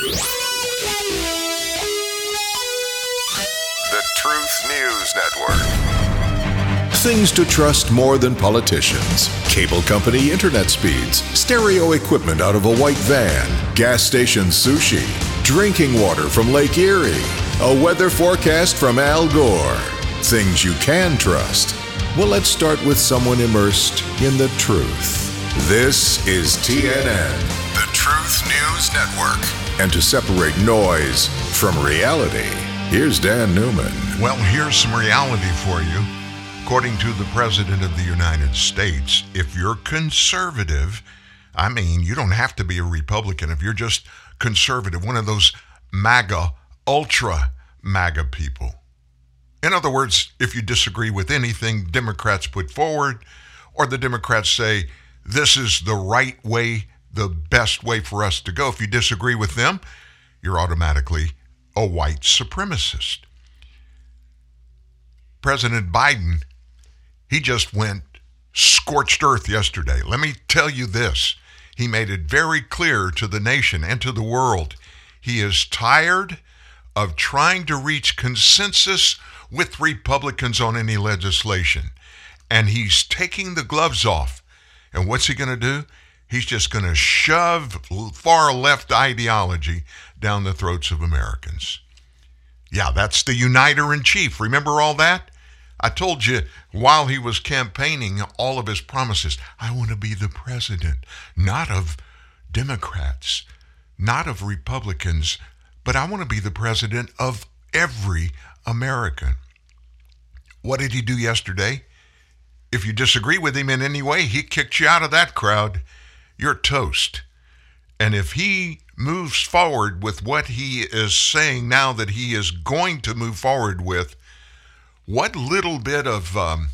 The Truth News Network. Things to trust more than politicians. Cable company internet speeds, stereo equipment out of a white van, gas station sushi, drinking water from Lake Erie, a weather forecast from Al Gore. Things you can trust. Well, let's start with someone immersed in the truth. This is TNN, the Truth News Network. And to separate noise from reality, here's Dan Newman. Well, here's some reality for you. According to the President of the United States, if you're conservative, I mean, you don't have to be a Republican. If you're just conservative, one of those MAGA, ultra MAGA people. In other words, if you disagree with anything Democrats put forward, or the Democrats say, this is the right way, the best way for us to go, if you disagree with them, you're automatically a white supremacist. President Biden, he just went scorched earth yesterday. Let me tell you this. He made it very clear to the nation and to the world. He is tired of trying to reach consensus with Republicans on any legislation. And he's taking the gloves off. And what's he going to do? He's just going to shove far left ideology down the throats of Americans. Yeah, that's the uniter in chief. Remember all that? I told you while he was campaigning all of his promises. I want to be the president, not of Democrats, not of Republicans, but I want to be the president of every American. What did he do yesterday? If you disagree with him in any way, he kicked you out of that crowd. You're toast. And if he moves forward with what he is saying now that he is going to move forward with, what little bit of um,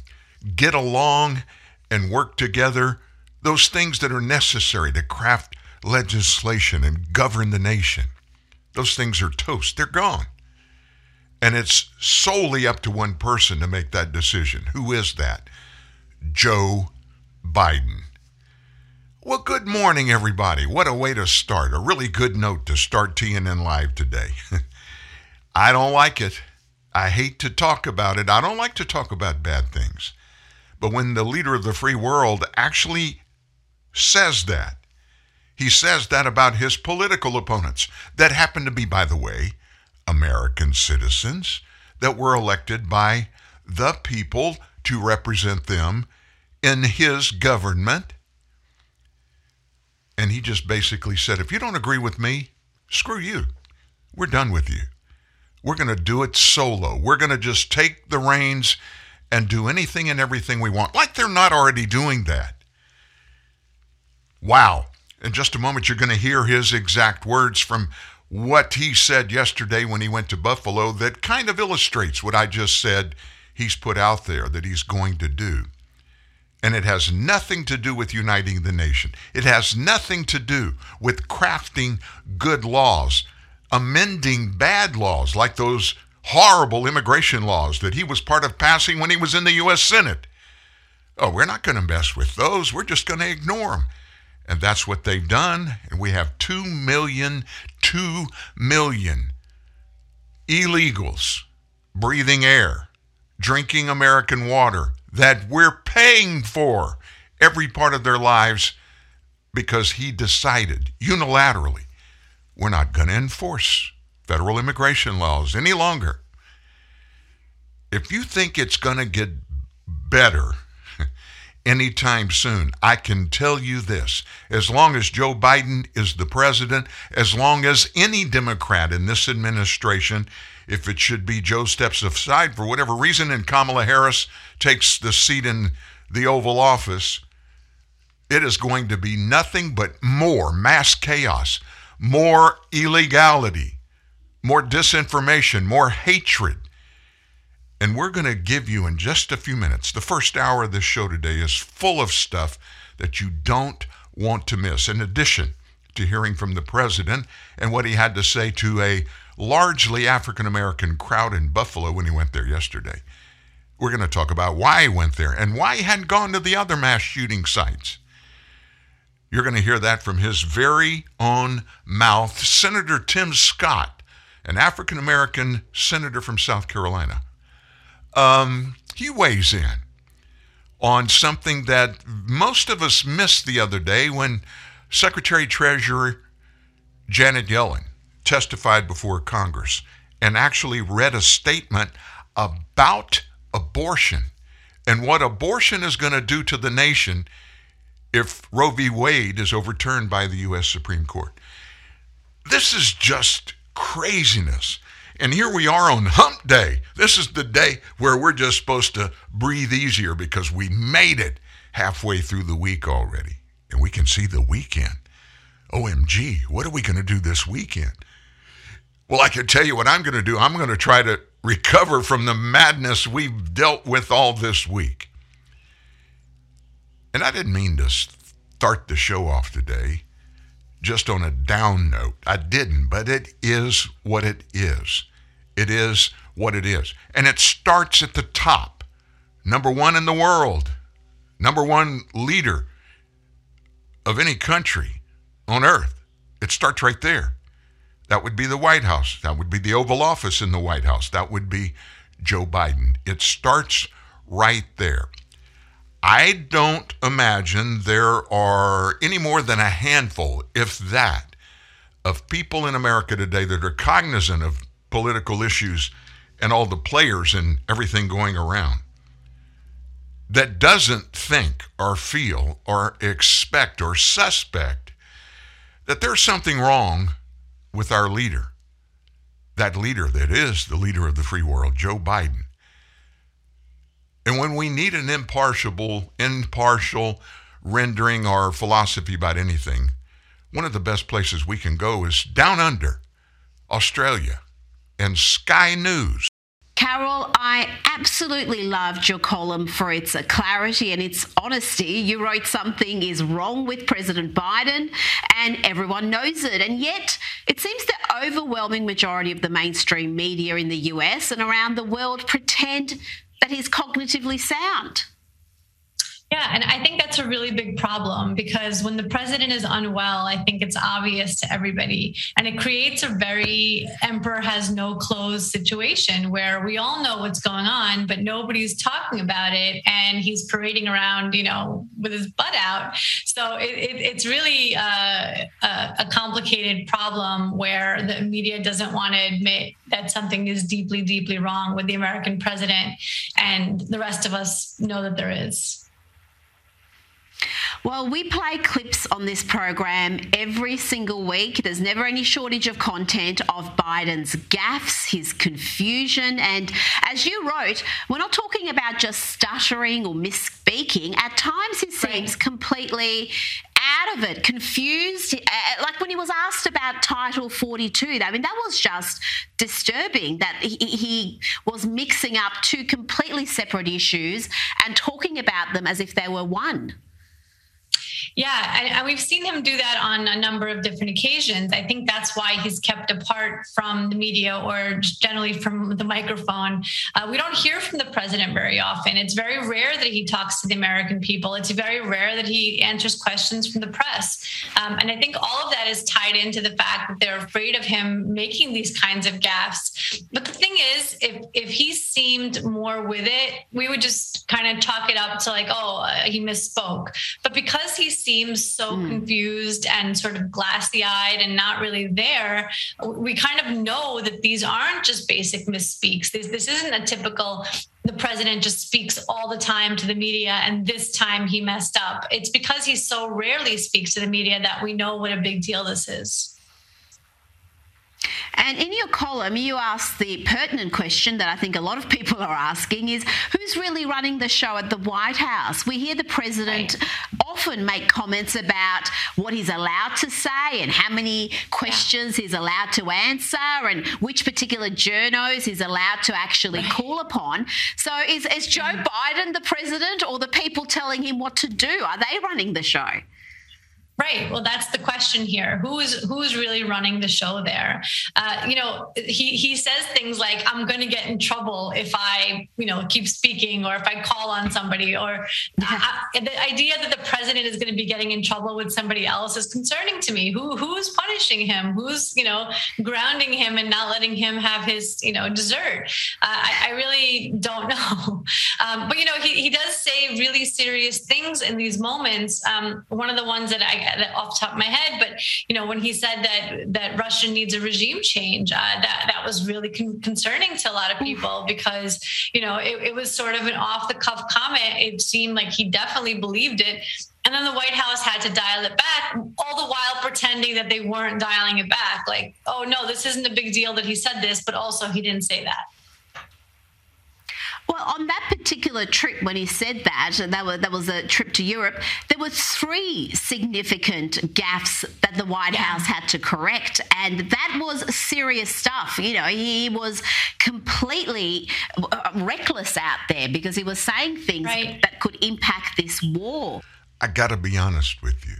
get along and work together, those things that are necessary to craft legislation and govern the nation, those things are toast. They're gone. And it's solely up to one person to make that decision. Who is that? Joe Biden. Well, good morning, everybody. What a way to start. A really good note to start TNN Live today. I don't like it. I hate to talk about it. I don't like to talk about bad things. But when the leader of the free world actually says that, he says that about his political opponents that happen to be, by the way, American citizens that were elected by the people to represent them in his government. And he just basically said, if you don't agree with me, screw you. We're done with you. We're going to do it solo. We're going to just take the reins and do anything and everything we want, like they're not already doing that. Wow. In just a moment, you're going to hear his exact words from what he said yesterday when he went to Buffalo that kind of illustrates what I just said he's put out there that he's going to do. And it has nothing to do with uniting the nation. It has nothing to do with crafting good laws, amending bad laws like those horrible immigration laws that he was part of passing when he was in the U.S. Senate. Oh, we're not going to mess with those. We're just going to ignore them. And that's what they've done. And we have 2 million, 2 million illegals breathing air, drinking American water that we're paying for every part of their lives because he decided unilaterally we're not going to enforce federal immigration laws any longer. If you think it's going to get better, anytime soon. I can tell you this as long as Joe Biden is the president, as long as any Democrat in this administration, if it should be Joe steps aside for whatever reason and Kamala Harris takes the seat in the Oval Office, it is going to be nothing but more mass chaos, more illegality, more disinformation, more hatred. And we're going to give you in just a few minutes. The first hour of this show today is full of stuff that you don't want to miss. In addition to hearing from the president and what he had to say to a largely African American crowd in Buffalo when he went there yesterday, we're going to talk about why he went there and why he hadn't gone to the other mass shooting sites. You're going to hear that from his very own mouth. Senator Tim Scott, an African American senator from South Carolina, um, he weighs in on something that most of us missed the other day when Secretary Treasurer Janet Yellen testified before Congress and actually read a statement about abortion and what abortion is going to do to the nation if Roe v. Wade is overturned by the U.S. Supreme Court. This is just craziness. And here we are on hump day. This is the day where we're just supposed to breathe easier because we made it halfway through the week already. And we can see the weekend. OMG, what are we going to do this weekend? Well, I can tell you what I'm going to do. I'm going to try to recover from the madness we've dealt with all this week. And I didn't mean to start the show off today just on a down note. I didn't, but it is what it is. It is what it is. And it starts at the top. Number one in the world, number one leader of any country on earth. It starts right there. That would be the White House. That would be the Oval Office in the White House. That would be Joe Biden. It starts right there. I don't imagine there are any more than a handful, if that, of people in America today that are cognizant of political issues and all the players and everything going around that doesn't think or feel or expect or suspect that there's something wrong with our leader. That leader that is the leader of the free world, Joe Biden. And when we need an impartial, impartial rendering our philosophy about anything, one of the best places we can go is down under Australia and Sky News. Karol, I absolutely loved your column for its clarity and its honesty. You wrote something is wrong with President Biden, and everyone knows it. And yet, it seems the overwhelming majority of the mainstream media in the US and around the world pretend that he's cognitively sound. Yeah, and I think that's a really big problem because when the president is unwell, I think it's obvious to everybody. And it creates a very emperor has no clothes situation where we all know what's going on, but nobody's talking about it. And he's parading around, you know, with his butt out. So it, it, it's really uh, a, a complicated problem where the media doesn't want to admit that something is deeply, deeply wrong with the American president. And the rest of us know that there is. Well, we play clips on this program every single week. There's never any shortage of content of Biden's gaffes, his confusion. And as you wrote, we're not talking about just stuttering or misspeaking. At times, he seems right. completely out of it, confused. Uh, like when he was asked about Title 42, I mean, that was just disturbing that he, he, was mixing up two completely separate issues and talking about them as if they were one. Yeah, and, and, we've seen him do that on a number of different occasions. I think that's why he's kept apart from the media or generally from the microphone. Uh, we don't hear from the president very often. It's very rare that he talks to the American people. It's very rare that he answers questions from the press. Um, and I think all of that is tied into the fact that they're afraid of him making these kinds of gaffes. But the thing is, if if he seemed more with it, we would just kind of chalk it up to like, oh, uh, he misspoke. But because he's seems so mm. confused and sort of glassy eyed and not really there, we kind of know that these aren't just basic misspeaks. This, this isn't a typical the president just speaks all the time to the media and this time he messed up. It's because he so rarely speaks to the media that we know what a big deal this is. And in your column, you ask the pertinent question that I think a lot of people are asking is who's really running the show at the White House? We hear the president right. often make comments about what he's allowed to say and how many questions yeah. he's allowed to answer and which particular journos he's allowed to actually right. call upon. So is, is Joe Biden the president or the people telling him what to do? Are they running the show? Right. Well, that's the question here. Who is who's really running the show there? Uh, you know, he he says things like, "I'm going to get in trouble if I, you know, keep speaking or if I call on somebody." Or I, the idea that the president is going to be getting in trouble with somebody else is concerning to me. Who who's punishing him? Who's you know grounding him and not letting him have his you know dessert? Uh, I, I, really don't know. Um, but you know, he he does say really serious things in these moments. Um, one of the ones that I that off the top of my head, but you know, when he said that that Russia needs a regime change, uh, that that was really con- concerning to a lot of people because you know it, it was sort of an off the cuff comment. It seemed like he definitely believed it. And then the White House had to dial it back, all the while pretending that they weren't dialing it back. Like, oh no, this isn't a big deal that he said this, but also he didn't say that. Well, on that particular trip, when he said that, and that was, that was a trip to Europe, there were three significant gaffes that the White yeah. House had to correct. And that was serious stuff. You know, he was completely uh, reckless out there because he was saying things right. that could impact this war. I got to be honest with you.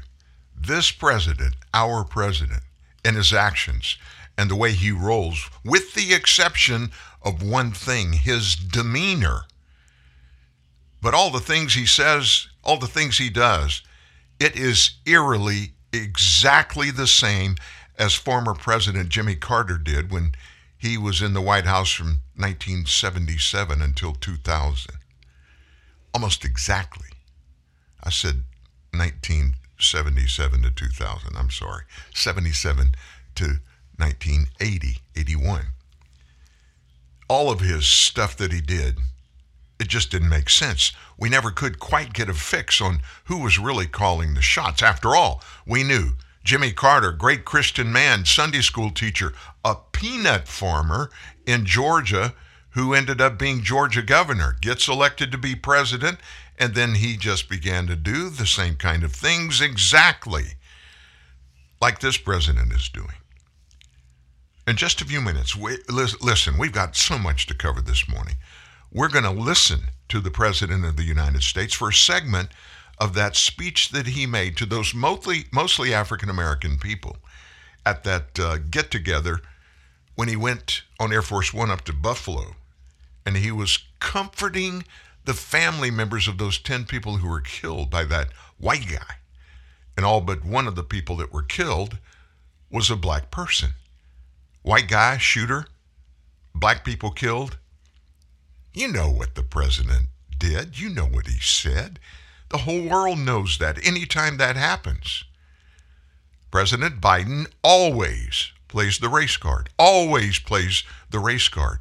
This president, our president, and his actions and the way he rolls, with the exception of one thing his demeanor. But all the things he says, all the things he does, it is eerily exactly the same as former President Jimmy Carter did when he was in the White House from 1977 until 2000. Almost exactly. I said 1977 to 2000. I'm sorry. 77 to 1980, 81 all of his stuff that he did, it just didn't make sense. We never could quite get a fix on who was really calling the shots. After all, we knew Jimmy Carter, great Christian man, Sunday school teacher, a peanut farmer in Georgia who ended up being Georgia governor, gets elected to be president, and then he just began to do the same kind of things exactly like this president is doing. In just a few minutes, we, listen, we've got so much to cover this morning. We're going to listen to the President of the United States for a segment of that speech that he made to those mostly, mostly African American people at that uh, get together when he went on Air Force One up to Buffalo. And he was comforting the family members of those 10 people who were killed by that white guy. And all but one of the people that were killed was a black person. White guy, shooter, black people killed. You know what the president did. You know what he said. The whole world knows that anytime that happens. President Biden always plays the race card, always plays the race card.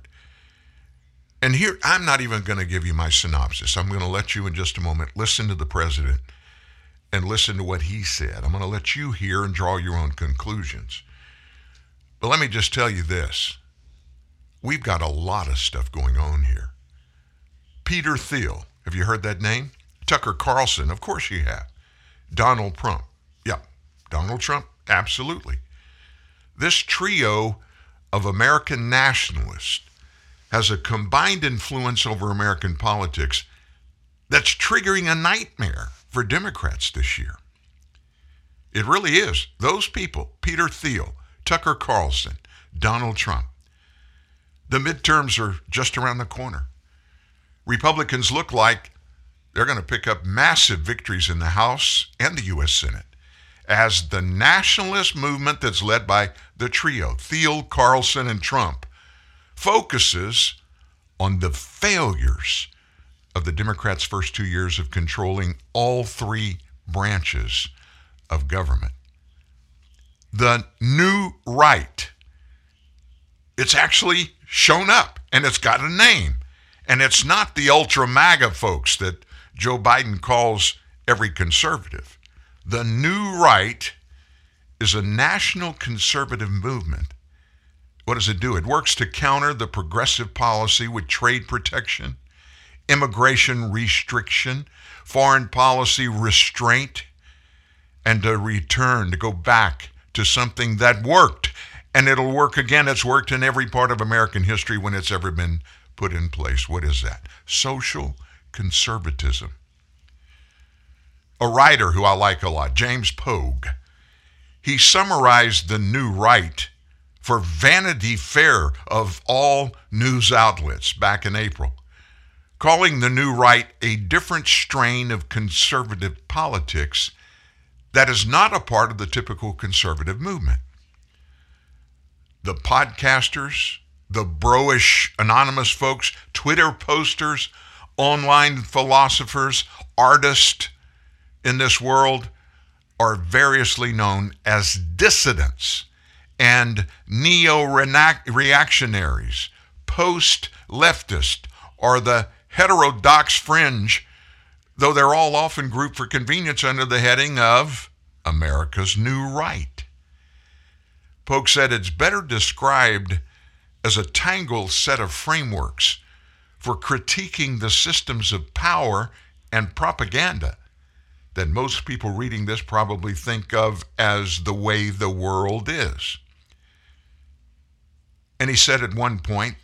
And here, I'm not even going to give you my synopsis. I'm going to let you in just a moment listen to the president and listen to what he said. I'm going to let you hear and draw your own conclusions. But let me just tell you this we've got a lot of stuff going on here. Peter Thiel, have you heard that name? Tucker Carlson, of course you have. Donald Trump, yeah, Donald Trump, absolutely. This trio of American nationalists has a combined influence over American politics that's triggering a nightmare for Democrats this year. It really is. Those people, Peter Thiel, Tucker Carlson, Donald Trump. The midterms are just around the corner. Republicans look like they're going to pick up massive victories in the House and the U.S. Senate as the nationalist movement that's led by the trio, Thiel, Carlson, and Trump, focuses on the failures of the Democrats' first two years of controlling all three branches of government the new right. It's actually shown up and it's got a name. And it's not the ultra MAGA folks that Joe Biden calls every conservative. The new right is a national conservative movement. What does it do? It works to counter the progressive policy with trade protection, immigration restriction, foreign policy restraint, and to return, to go back to something that worked. And it'll work again. It's worked in every part of American history when it's ever been put in place. What is that? Social conservatism. a writer who I like a lot, James Pogue. He summarized the new right for Vanity Fair of all news outlets back in April, calling the new right a different strain of conservative politics that is not a part of the typical conservative movement. The podcasters, the broish anonymous folks, Twitter posters, online philosophers, artists in this world are variously known as dissidents and neo reactionaries, post leftist, or the heterodox fringe, though they're all often grouped for convenience under the heading of America's New Right. Pogue said it's better described as a tangled set of frameworks for critiquing the systems of power and propaganda that most people reading this probably think of as the way the world is. And he said at one point,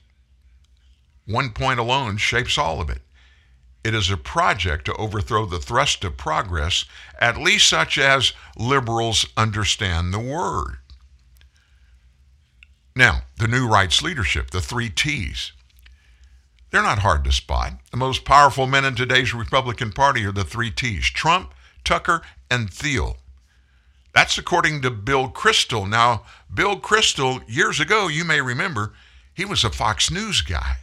one point alone shapes all of it. It is a project to overthrow the thrust of progress, at least such as liberals understand the word. Now, the new rights leadership, the three T's. They're not hard to spot. The most powerful men in today's Republican Party are the three T's Trump, Tucker, and Thiel. That's according to Bill Kristol. Now, Bill Kristol, years ago, you may remember, he was a Fox News guy.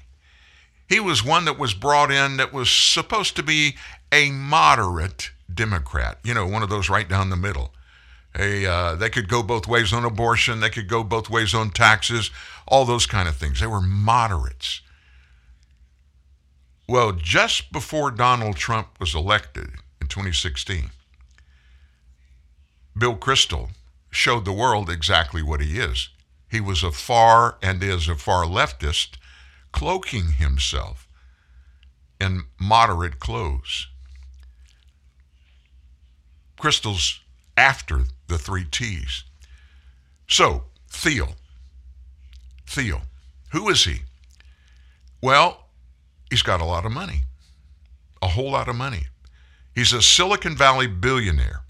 He was one that was brought in that was supposed to be a moderate Democrat, you know, one of those right down the middle. A, uh, they could go both ways on abortion, they could go both ways on taxes, all those kind of things. They were moderates. Well, just before Donald Trump was elected in 2016, Bill Kristol showed the world exactly what he is. He was a far and is a far leftist, cloaking himself in moderate clothes. Kristol's after the three T's. So, Thiel. Thiel. Who is he? Well, he's got a lot of money, a whole lot of money. He's a Silicon Valley billionaire.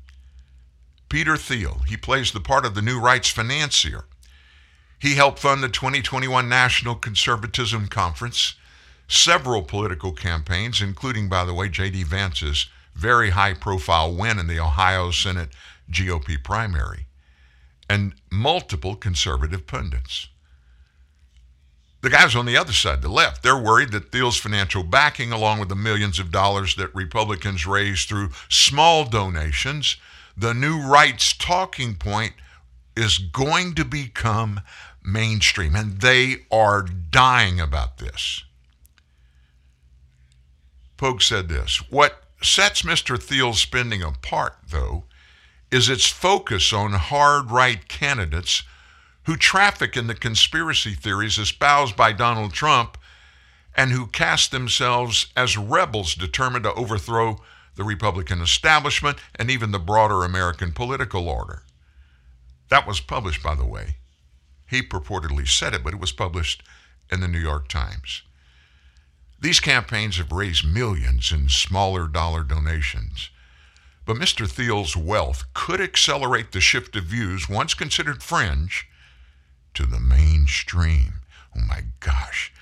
Peter Thiel. He plays the part of the new rights financier. He helped fund the 2021 National Conservatism Conference, several political campaigns, including, by the way, J.D. Vance's very high profile win in the Ohio Senate GOP primary, and multiple conservative pundits. The guys on the other side, the left, they're worried that Thiel's financial backing, along with the millions of dollars that Republicans raise through small donations, the new rights talking point is going to become mainstream. And they are dying about this. Pogue said this What sets Mr. Thiel's spending apart, though, is its focus on hard right candidates who traffic in the conspiracy theories espoused by Donald Trump and who cast themselves as rebels determined to overthrow the Republican establishment, and even the broader American political order. That was published, by the way. He purportedly said it, but it was published in the New York Times. These campaigns have raised millions in smaller dollar donations. But Mr. Thiel's wealth could accelerate the shift of views once considered fringe to the mainstream. Oh my gosh.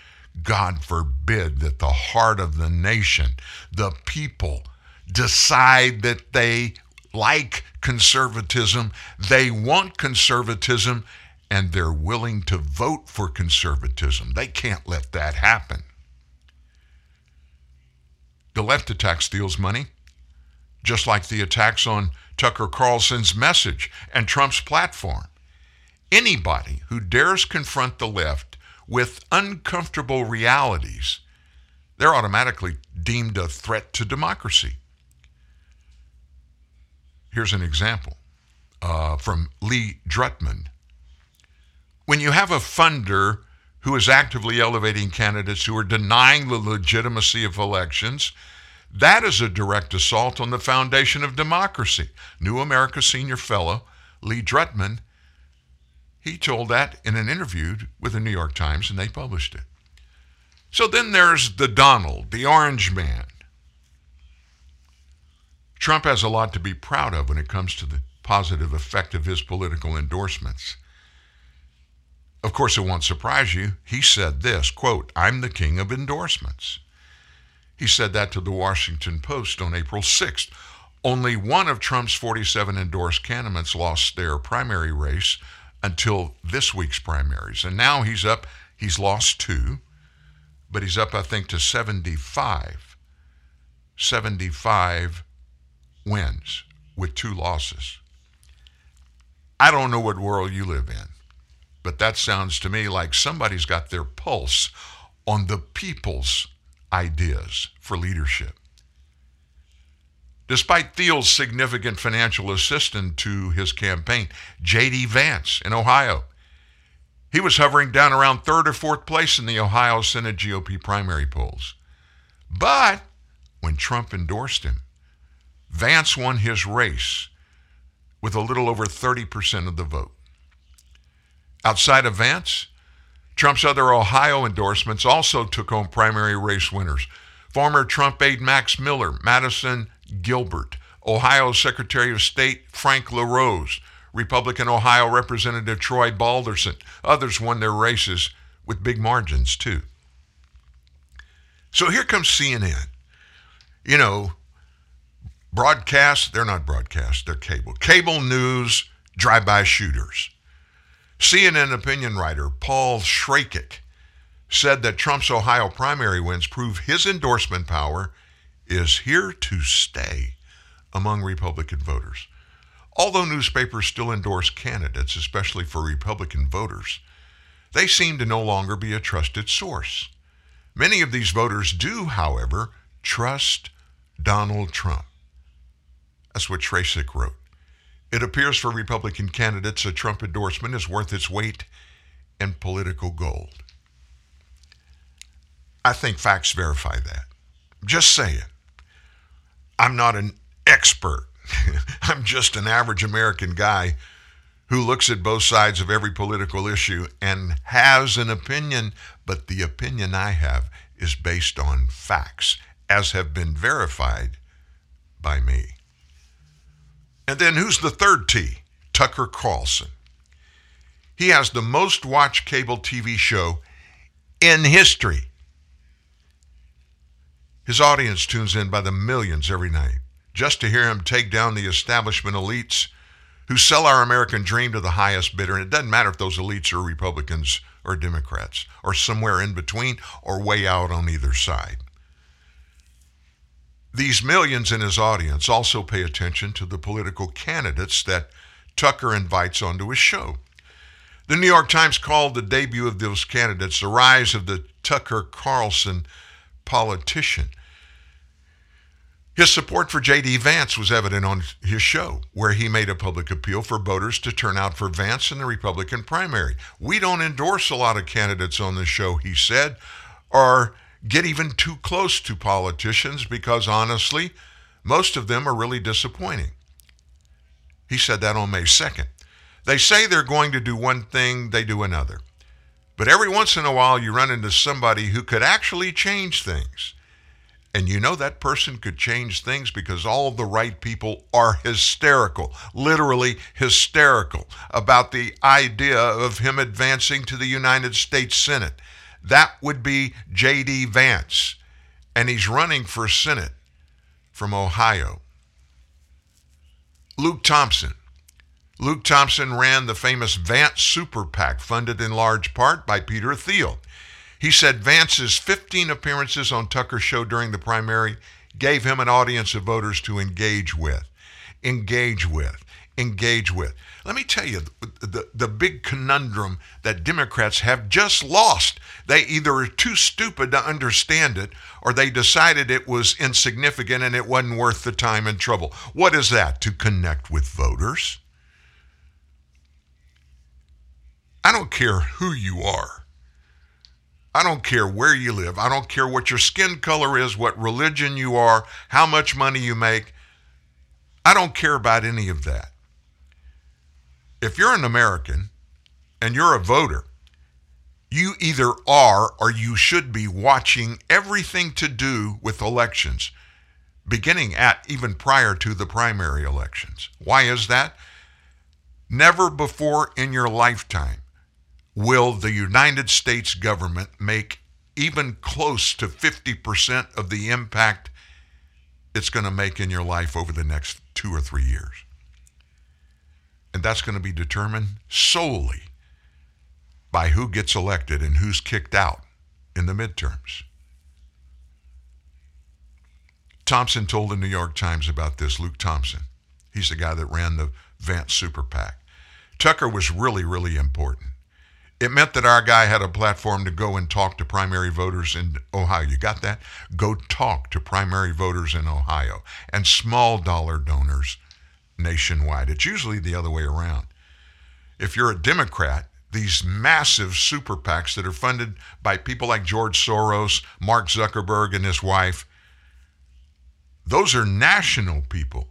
God forbid that the heart of the nation, the people, decide that they like conservatism, they want conservatism, and they're willing to vote for conservatism. They can't let that happen. The left attacks Thiel's money, just like the attacks on Tucker Carlson's message and Trump's platform. Anybody who dares confront the left with uncomfortable realities, they're automatically deemed a threat to democracy. Here's an example uh, from Lee Drutman. When you have a funder who is actively elevating candidates who are denying the legitimacy of elections, that is a direct assault on the foundation of democracy. New America Senior Fellow Lee Drutman, he told that in an interview with the New York Times, and they published it. So then there's the Donald, the orange man. Trump has a lot to be proud of when it comes to the positive effect of his political endorsements. Of course, it won't surprise you. He said this, quote, I'm the king of endorsements. He said that to the Washington Post on April 6th. Only one of Trump's 47 endorsed candidates lost their primary race until this week's primaries. And now he's up, he's lost two, but he's up, I think, to 75. 75 wins with two losses. I don't know what world you live in, but that sounds to me like somebody's got their pulse on the people's ideas for leadership. Despite Thiel's significant financial assistance to his campaign, J.D. Vance in Ohio, he was hovering down around third or fourth place in the Ohio Senate GOP primary polls. But when Trump endorsed him, Vance won his race with a little over 30% of the vote. Outside of Vance, Trump's other Ohio endorsements also took home primary race winners. Former Trump aide Max Miller, Madison Gilbert, Ohio Secretary of State Frank LaRose, Republican Ohio Representative Troy Balderson. Others won their races with big margins, too. So here comes CNN. You know, broadcast, they're not broadcast, they're cable. Cable news, drive by shooters. CNN opinion writer Paul Sracic said that Trump's Ohio primary wins prove his endorsement power is here to stay among Republican voters. Although newspapers still endorse candidates, especially for Republican voters, they seem to no longer be a trusted source. Many of these voters do, however, trust Donald Trump. That's what Tracek wrote. It appears for Republican candidates a Trump endorsement is worth its weight in political gold. I think facts verify that. Just saying. I'm not an expert. I'm just an average American guy who looks at both sides of every political issue and has an opinion, but the opinion I have is based on facts, as have been verified by me. And then who's the third T? Tucker Carlson. He has the most watched cable TV show in history. His audience tunes in by the millions every night just to hear him take down the establishment elites who sell our American dream to the highest bidder. And it doesn't matter if those elites are Republicans or Democrats or somewhere in between or way out on either side. These millions in his audience also pay attention to the political candidates that Tucker invites onto his show. The New York Times called the debut of those candidates the rise of the Tucker Carlson politician. His support for J.D. Vance was evident on his show, where he made a public appeal for voters to turn out for Vance in the Republican primary. We don't endorse a lot of candidates on the show, he said, or get even too close to politicians because honestly, most of them are really disappointing. He said that on May 2nd. They say they're going to do one thing, they do another. But every once in a while, you run into somebody who could actually change things. And you know that person could change things because all the right people are hysterical, literally hysterical, about the idea of him advancing to the United States Senate. That would be J.D. Vance. And he's running for Senate from Ohio. Luke Thompson. Luke Thompson ran the famous Vance Super PAC, funded in large part by Peter Thiel. He said Vance's 15 appearances on Tucker's show during the primary gave him an audience of voters to engage with. Engage with. Engage with. Let me tell you the, the, the, big conundrum that Democrats have just lost. They either are too stupid to understand it or they decided it was insignificant and it wasn't worth the time and trouble. What is that? To connect with voters? I don't care who you are. I don't care where you live. I don't care what your skin color is, what religion you are, how much money you make. I don't care about any of that. If you're an American and you're a voter, you either are or you should be watching everything to do with elections beginning at even prior to the primary elections. Why is that? Never before in your lifetime will the United States government make even close to 50% of the impact it's going to make in your life over the next two or three years. And that's going to be determined solely by who gets elected and who's kicked out in the midterms. Thompson told the New York Times about this, Luke Thompson. He's the guy that ran the Vance Super PAC. Tucker was really, really important. It meant that our guy had a platform to go and talk to primary voters in Ohio. You got that? Go talk to primary voters in Ohio and small dollar donors nationwide. It's usually the other way around. If you're a Democrat, these massive super PACs that are funded by people like George Soros, Mark Zuckerberg, and his wife, those are national people.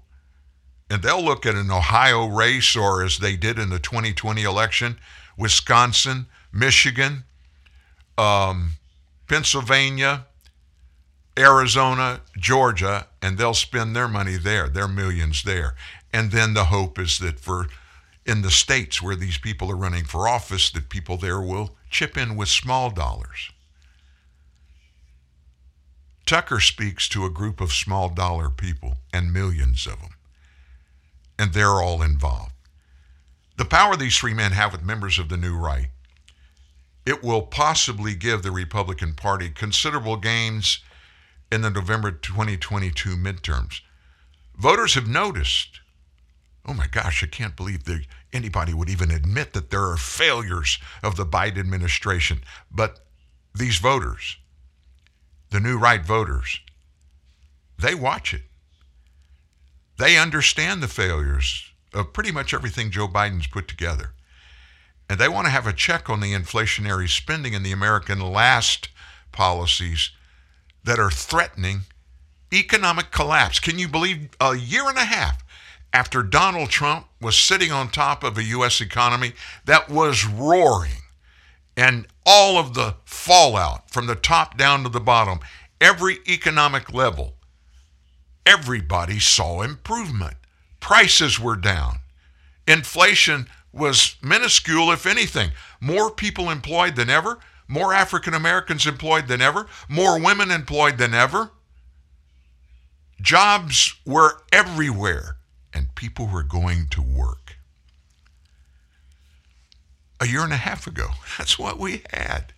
And they'll look at an Ohio race or as they did in the 2020 election, Wisconsin, Michigan, um, Pennsylvania, Arizona, Georgia, and they'll spend their money there, their millions there. And then the hope is that for in the states where these people are running for office, that people there will chip in with small dollars. Tucker speaks to a group of small dollar people and millions of them, and they're all involved. The power these three men have with members of the new right, it will possibly give the Republican Party considerable gains in the November 2022 midterms. Voters have noticed. Oh my gosh, I can't believe that anybody would even admit that there are failures of the Biden administration. But these voters, the new right voters, they watch it. They understand the failures of pretty much everything Joe Biden's put together. And they want to have a check on the inflationary spending and the American last policies that are threatening economic collapse. Can you believe a year and a half after Donald Trump was sitting on top of a U.S. economy that was roaring and all of the fallout from the top down to the bottom, every economic level, everybody saw improvement. Prices were down. Inflation was minuscule, if anything. More people employed than ever, more African Americans employed than ever, more women employed than ever. Jobs were everywhere, and people were going to work. A year and a half ago, that's what we had.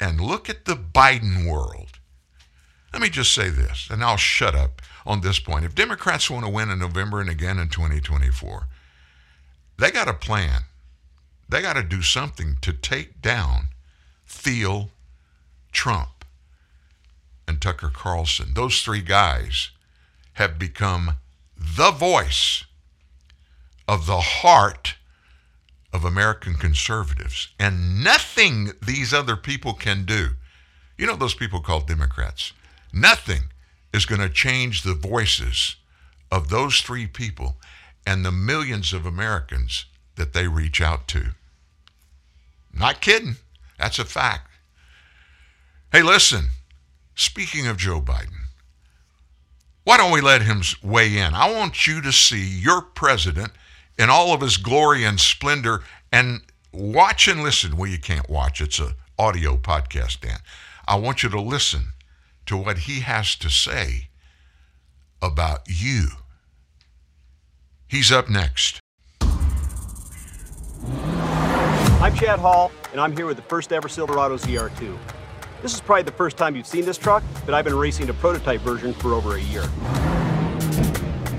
And look at the Biden world. Let me just say this, and I'll shut up on this point. If Democrats want to win in November and again in 2024, they got a plan. They got to do something to take down Thiel, Trump, and Tucker Carlson. Those three guys have become the voice of the heart of American conservatives. And nothing these other people can do, you know, those people called Democrats, nothing is going to change the voices of those three people and the millions of Americans that they reach out to. Not kidding. That's a fact. Hey, listen, speaking of Joe Biden, why don't we let him weigh in? I want you to see your president in all of his glory and splendor and watch and listen. Well, you can't watch, it's an audio podcast, Dan. I want you to listen to what he has to say about you. He's up next. I'm Chad Hall, and I'm here with the first ever Silverado ZR2. This is probably the first time you've seen this truck, but I've been racing a prototype version for over a year.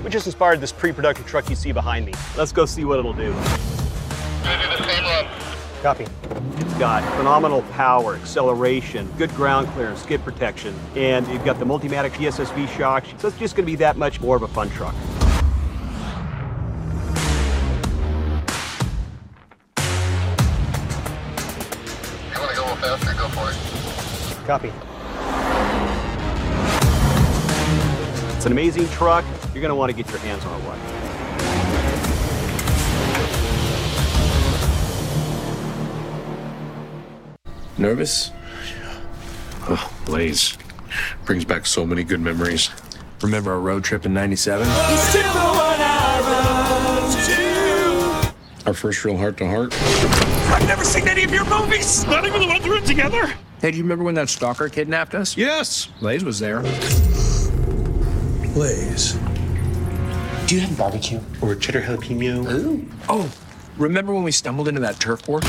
We just inspired this pre-production truck you see behind me. Let's go see what it'll do. Gonna do the same run. Copy. It's got phenomenal power, acceleration, good ground clearance, skid protection, and you've got the Multimatic DSSV shocks, so it's just going to be that much more of a fun truck. Copy. It's an amazing truck. You're going to want to get your hands on one. Nervous? Oh, Blaze. Brings back so many good memories. Remember our road trip in 97? Our first real heart to heart? I've never seen any of your movies! Not even the ones we're in together! Hey, do you remember when that stalker kidnapped us? Yes! Blaze was there. Blaze. Do you have barbecue or cheddar jalapeno? Ooh. Oh, remember when we stumbled into that turf war?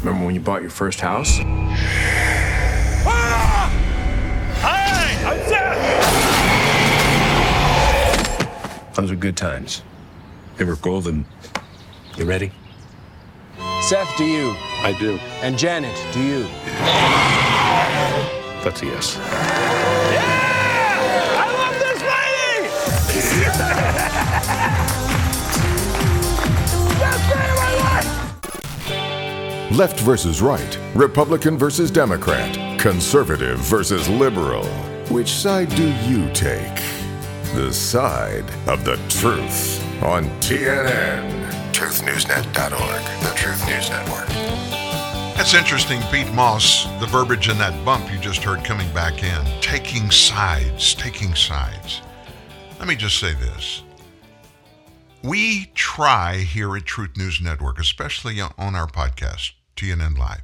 Remember when you bought your first house? Ah! Hi! I'm Seth! Those were good times. They were golden. You ready? Seth, do you? I do. And Janet, do you? That's a yes. I love this lady! Best day of my life! Left versus right, Republican versus Democrat, conservative versus liberal. Which side do you take? The side of the truth on TNN. TruthNewsNet.org, the Truth News Network. That's interesting, Pete Moss, the verbiage in that bump you just heard coming back in. Taking sides, taking sides. Let me just say this. We try here at Truth News Network, especially on our podcast, TNN Live,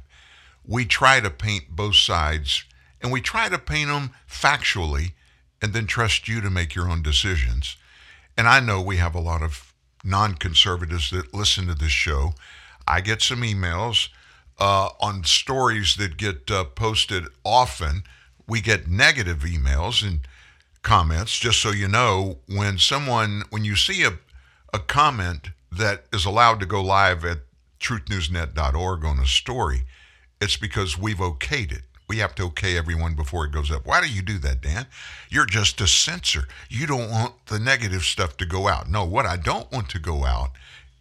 we try to paint both sides and we try to paint them factually and then trust you to make your own decisions. And I know we have a lot of non conservatives that listen to this show. I get some emails uh, on stories that get uh, posted often. We get negative emails and comments, just so you know, when someone, when you see a, a comment that is allowed to go live at truthnewsnet.org on a story, it's because we've okayed it. We have to okay everyone before it goes up. Why do you do that, Dan? You're just a censor. You don't want the negative stuff to go out. No, what I don't want to go out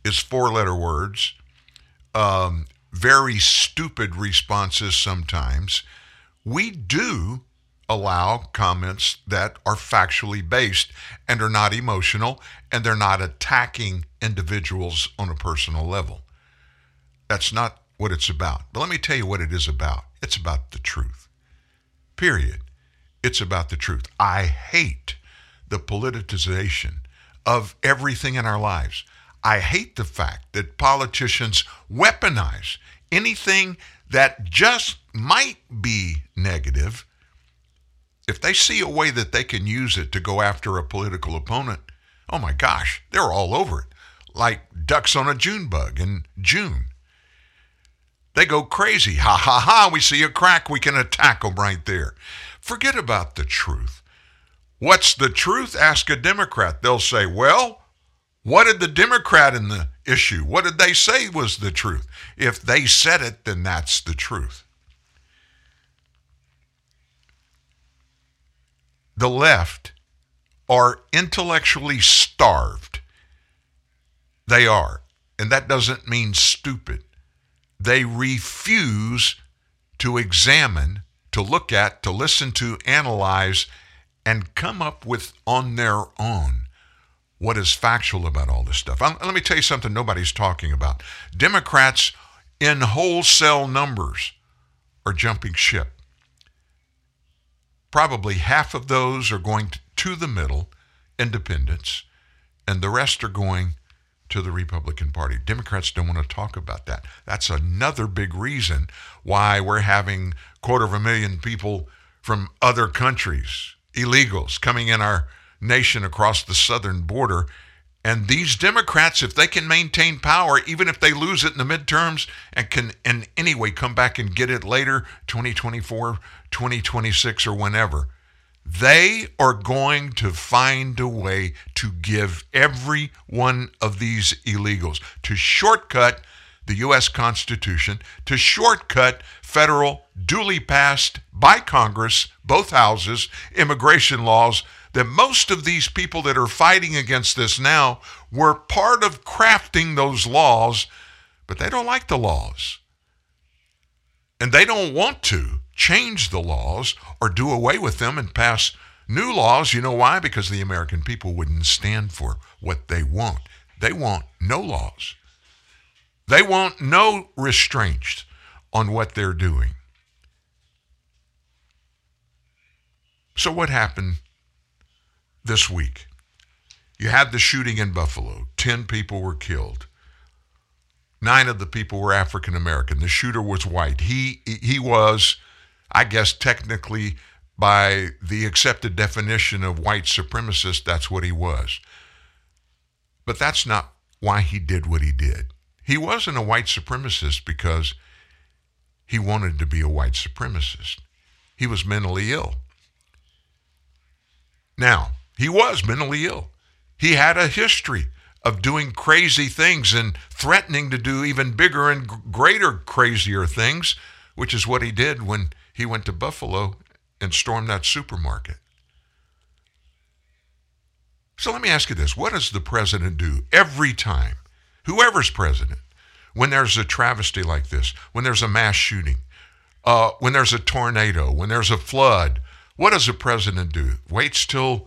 is four letter words, um, very stupid responses sometimes. We do allow comments that are factually based and are not emotional and they're not attacking individuals on a personal level. That's not what it's about. But let me tell you what it is about it's about the truth. Period. It's about the truth. I hate the politicization of everything in our lives. I hate the fact that politicians weaponize anything that just might be negative. If they see a way that they can use it to go after a political opponent, oh my gosh, they're all over it. Like ducks on a June bug in June. They go crazy. Ha ha ha, we see a crack, we can attack them right there. Forget about the truth. What's the truth? Ask a Democrat. They'll say, well, what did the Democrat in the issue, what did they say was the truth? If they said it, then that's the truth. The left are intellectually starved. They are. And that doesn't mean stupid they refuse to examine, to look at, to listen to, analyze, and come up with on their own what is factual about all this stuff. I'm, let me tell you something nobody's talking about. Democrats in wholesale numbers are jumping ship. Probably half of those are going to the middle, independents, and the rest are going to the Republican Party. Democrats don't want to talk about that. That's another big reason why we're having quarter of a million people from other countries, illegals, coming in our nation across the southern border. And these Democrats, if they can maintain power, even if they lose it in the midterms and can in any way come back and get it later, 2024, 2026, or whenever, they are going to find a way to give every one of these illegals to shortcut the U.S. Constitution, to shortcut federal, duly passed by Congress, both houses, immigration laws. That most of these people that are fighting against this now were part of crafting those laws, but they don't like the laws. And they don't want to change the laws or do away with them and pass new laws. You know why? Because the American people wouldn't stand for what they want. They want no laws. They want no restraints on what they're doing. So, what happened this week? You had the shooting in Buffalo. 10 people were killed. Nine of the people were African American. The shooter was white. He, he was, I guess, technically, by the accepted definition of white supremacist, that's what he was. But that's not why he did what he did. He wasn't a white supremacist because he wanted to be a white supremacist. He was mentally ill. Now, he was mentally ill. He had a history of doing crazy things and threatening to do even bigger and greater, crazier things, which is what he did when he went to Buffalo and stormed that supermarket. So let me ask you this what does the president do every time, whoever's president, when there's a travesty like this, when there's a mass shooting, uh, when there's a tornado, when there's a flood? What does the president do? Waits till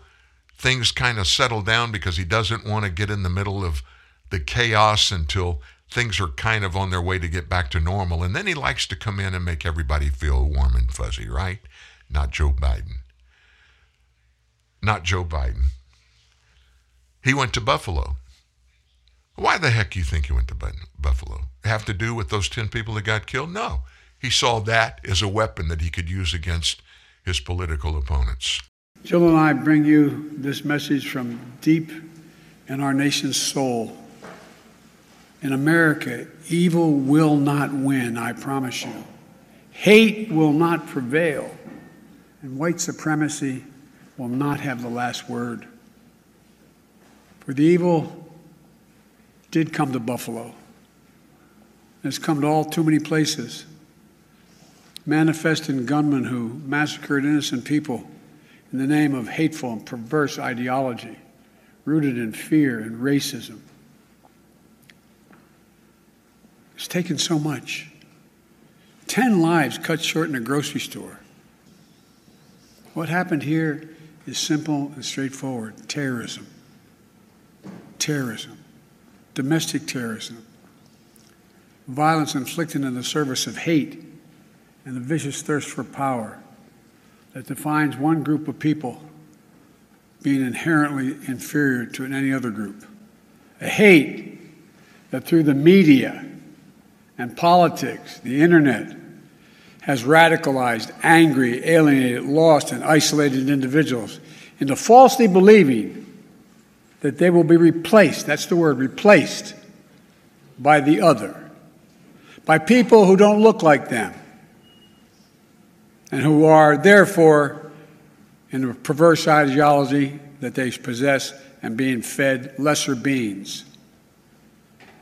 things kind of settle down because he doesn't want to get in the middle of the chaos until things are kind of on their way to get back to normal. And then he likes to come in and make everybody feel warm and fuzzy, right? Not Joe Biden. Not Joe Biden. He went to Buffalo. Why the heck do you think he went to Buffalo? Have to do with those 10 people that got killed? No. He saw that as a weapon that he could use against his political opponents. Jill and I bring you this message from deep in our nation's soul. In America, evil will not win, I promise you. Hate will not prevail, and white supremacy will not have the last word. For the evil did come to Buffalo. It's come to all too many places. manifest in gunmen who massacred innocent people in the name of hateful and perverse ideology rooted in fear and racism. It's taken so much. Ten lives cut short in a grocery store. What happened here is simple and straightforward terrorism. Terrorism. Domestic terrorism. Violence inflicted in the service of hate and the vicious thirst for power that defines one group of people being inherently inferior to any other group. A hate that through the media and politics, the internet, has radicalized, angry, alienated, lost, and isolated individuals into falsely believing that they will be replaced that's the word replaced by the other, by people who don't look like them and who are therefore in a perverse ideology that they possess and being fed lesser beings.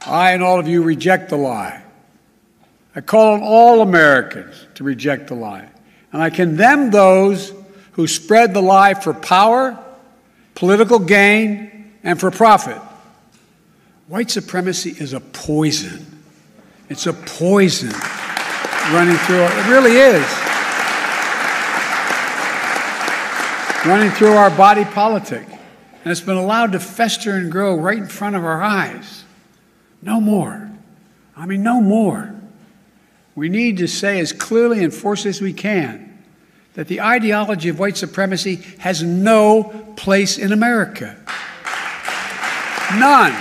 I and all of you reject the lie. I call on all Americans to reject the lie. And I condemn those who spread the lie for power, political gain, and for profit. White supremacy is a poison. It's a poison running through it. It really is. Running through our body politic. And it's been allowed to fester and grow right in front of our eyes. No more. I mean, no more. We need to say as clearly and forcefully as we can that the ideology of white supremacy has no place in America. None.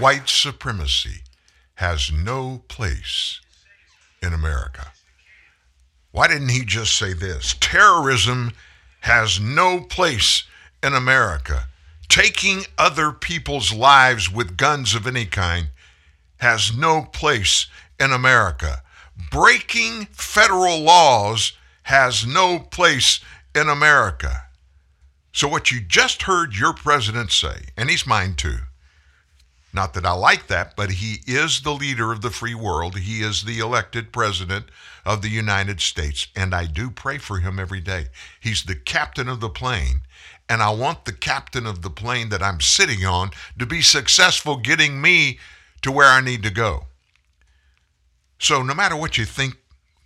White supremacy has no place in America. Why didn't he just say this? Terrorism has no place in America. Taking other people's lives with guns of any kind has no place in America. Breaking federal laws has no place in America. So, what you just heard your president say, and he's mine too, not that I like that, but he is the leader of the free world. He is the elected president of the United States, and I do pray for him every day. He's the captain of the plane, and I want the captain of the plane that I'm sitting on to be successful getting me to where I need to go. So, no matter what you think,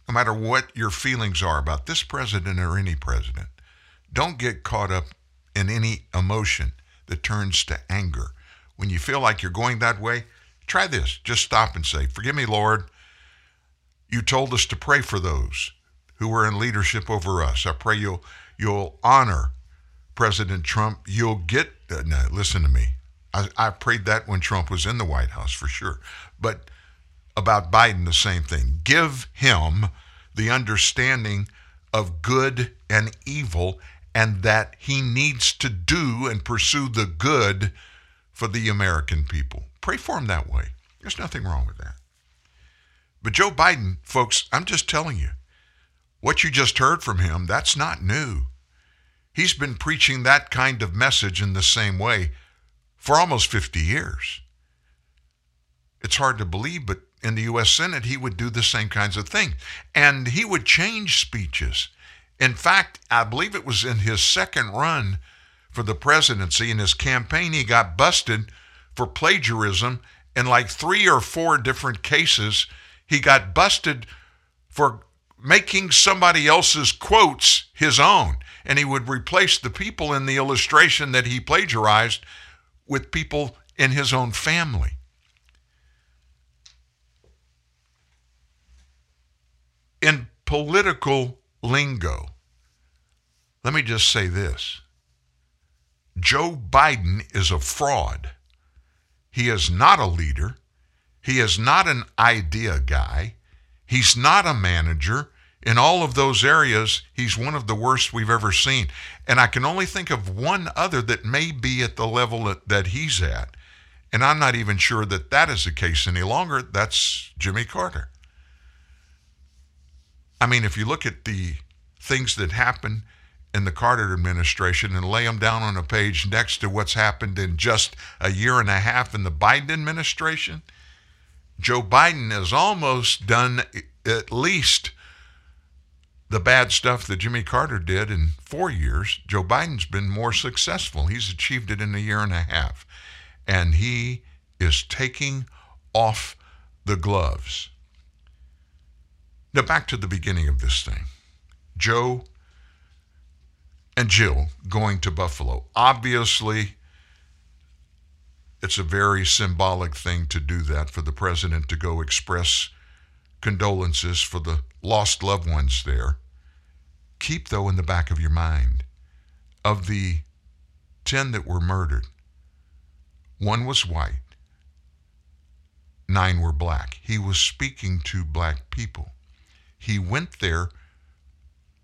no matter what your feelings are about this president or any president, don't get caught up in any emotion that turns to anger when you feel like you're going that way, try this. Just stop and say, Forgive me, Lord. You told us to pray for those who were in leadership over us. I pray you'll you'll honor President Trump. You'll get uh, no, listen to me. I, I prayed that when Trump was in the White House for sure. But about Biden, the same thing. Give him the understanding of good and evil and that he needs to do and pursue the good for the American people. Pray for him that way. There's nothing wrong with that. But Joe Biden, folks, I'm just telling you, what you just heard from him, that's not new. He's been preaching that kind of message in the same way for almost 50 years. It's hard to believe, but in the U.S. Senate, he would do the same kinds of things. And he would change speeches. In fact, I believe it was in his second run for the presidency, in his campaign, he got busted for plagiarism in like three or four different cases. He got busted for making somebody else's quotes his own. And he would replace the people in the illustration that he plagiarized with people in his own family. In political lingo, let me just say this Joe Biden is a fraud. He is not a leader. He is not an idea guy. He's not a manager. In all of those areas, he's one of the worst we've ever seen. And I can only think of one other that may be at the level that, he's at. And I'm not even sure that that is the case any longer. That's Jimmy Carter. I mean, if you look at the things that happened in the Carter administration and lay them down on a page next to what's happened in just a year and a half in the Biden administration, Joe Biden has almost done at least the bad stuff that Jimmy Carter did in four years. Joe Biden's been more successful. He's achieved it in a year and a half. And he is taking off the gloves. Now, back to the beginning of this thing. Joe and Jill going to Buffalo. Obviously, it's a very symbolic thing to do that for the president to go express condolences for the lost loved ones there. Keep, though, in the back of your mind of the 10 that were murdered, one was white, nine were black. He was speaking to black people. He went there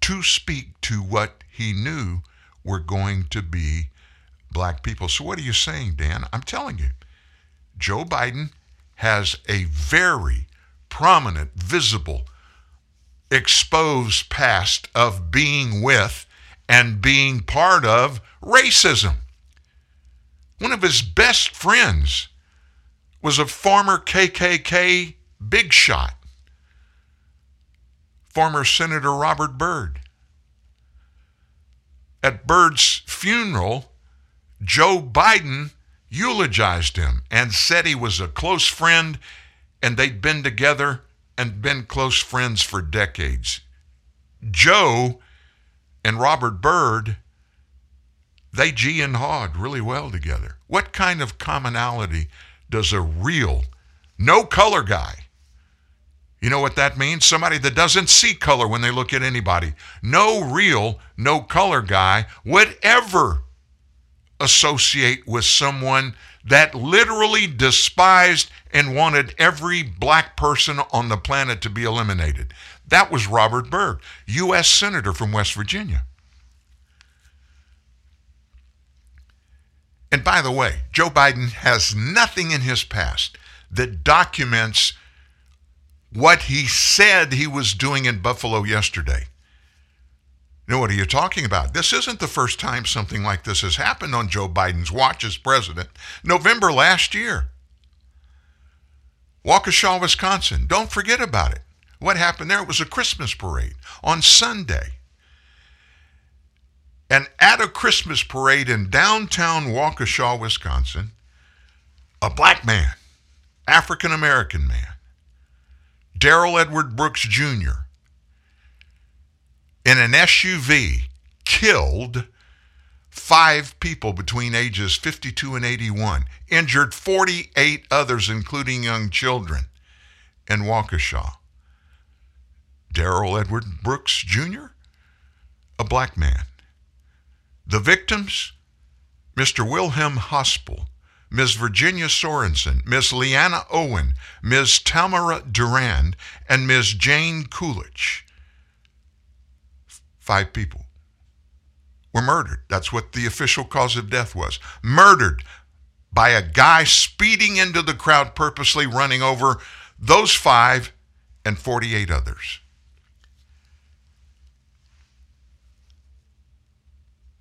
to speak to what he knew were going to be black people. So, what are you saying, Dan? I'm telling you, Joe Biden has a very prominent, visible, exposed past of being with and being part of racism. One of his best friends was a former KKK big shot, former Senator Robert Byrd. At Byrd's funeral, Joe Biden eulogized him and said he was a close friend and they'd been together and been close friends for decades. Joe and Robert Byrd, they G and hawed really well together. What kind of commonality does a real, no color guy you know what that means? Somebody that doesn't see color when they look at anybody. No real, no color guy would ever associate with someone that literally despised and wanted every black person on the planet to be eliminated. That was Robert Byrd, U.S. Senator from West Virginia. And by the way, Joe Biden has nothing in his past that documents what he said he was doing in Buffalo yesterday. Now, what are you talking about? This isn't the first time something like this has happened on Joe Biden's watch as president. November last year. Waukesha, Wisconsin. Don't forget about it. What happened there? It was a Christmas parade on Sunday. And at a Christmas parade in downtown Waukesha, Wisconsin, a black man, African American man, Darrell Edward Brooks Jr. in an SUV killed five people between ages 52 and 81, injured 48 others, including young children, in Waukesha. Darrell Edward Brooks Jr., a black man. The victims, Mr. Wilhelm Hospel, Ms. Virginia Sorenson, Ms. LeAnna Owen, Ms. Tamara Durand, and Ms. Jane Coolidge. Five people were murdered. That's what the official cause of death was. Murdered by a guy speeding into the crowd, purposely running over those five and 48 others.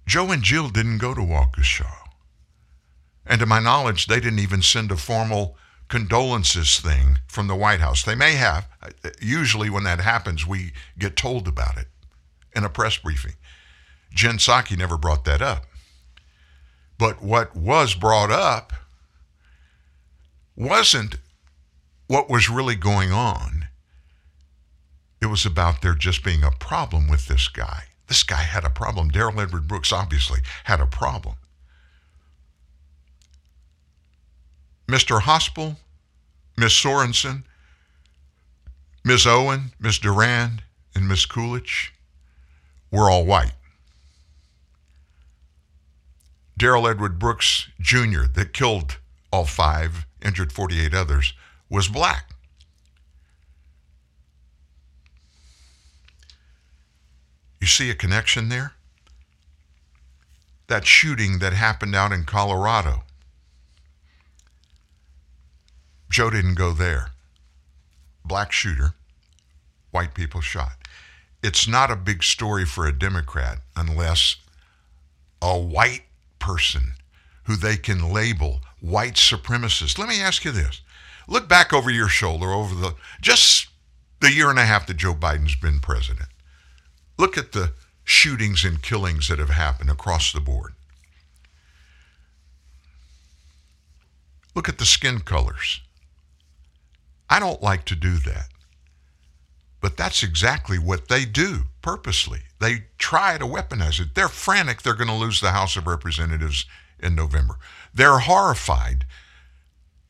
Joe and Jill didn't go to Waukesha. And to my knowledge, they didn't even send a formal condolences thing from the White House. They may have. Usually, when that happens, we get told about it in a press briefing. Jen Psaki never brought that up. But what was brought up wasn't what was really going on. It was about there just being a problem with this guy. This guy had a problem. Darrell Edward Brooks obviously had a problem. Mr. Hospel, Miss Sorenson, Miss Owen, Miss Durand, and Miss Coolidge were all white. Darrell Edward Brooks Jr., that killed all five, injured 48 others, was black. You see a connection there? That shooting that happened out in Colorado. Joe didn't go there. Black shooter, white people shot. It's not a big story for a Democrat unless a white person who they can label white supremacist. Let me ask you this. Look back over your shoulder over the just the year and a half that Joe Biden's been president. Look at the shootings and killings that have happened across the board. Look at the skin colors. I don't like to do that. But that's exactly what they do purposely. They try to weaponize it. They're frantic they're going to lose the House of Representatives in November. They're horrified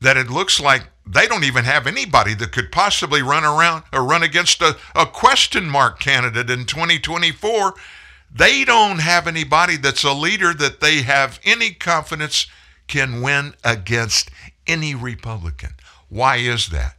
that it looks like they don't even have anybody that could possibly run around or run against a, a question mark candidate in 2024. They don't have anybody that's a leader that they have any confidence can win against any Republican. Why is that?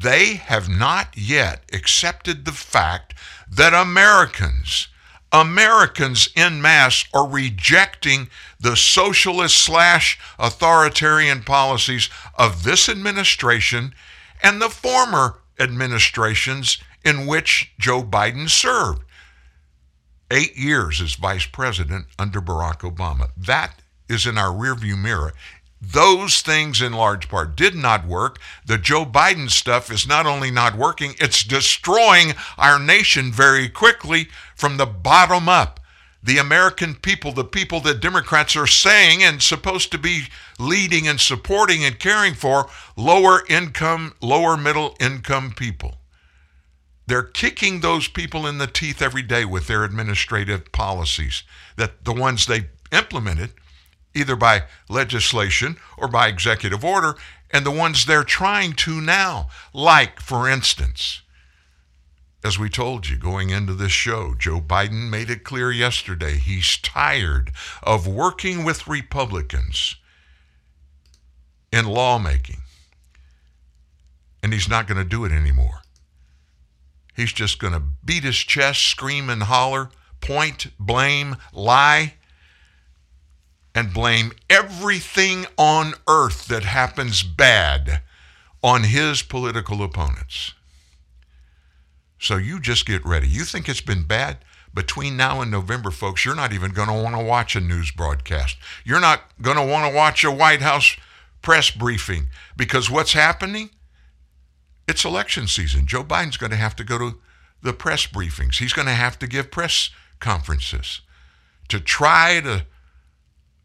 They have not yet accepted the fact that Americans, Americans in mass, are rejecting the socialist slash authoritarian policies of this administration and the former administrations in which Joe Biden served. Eight years as vice president under Barack Obama. That is in our rearview mirror. Those things, in large part, did not work. The Joe Biden stuff is not only not working, it's destroying our nation very quickly from the bottom up. The American people, the people that Democrats are saying and supposed to be leading and supporting and caring for, lower income, lower middle income people. They're kicking those people in the teeth every day with their administrative policies, that the ones they implemented either by legislation or by executive order, and the ones they're trying to now. Like, for instance, as we told you going into this show, Joe Biden made it clear yesterday he's tired of working with Republicans in lawmaking. And he's not going to do it anymore. He's just going to beat his chest, scream and holler, point, blame, lie, and blame everything on earth that happens bad on his political opponents. So you just get ready. You think it's been bad? Between now and November, folks, you're not even going to want to watch a news broadcast. You're not going to want to watch a White House press briefing because what's happening? It's election season. Joe Biden's going to have to go to the press briefings. He's going to have to give press conferences to try to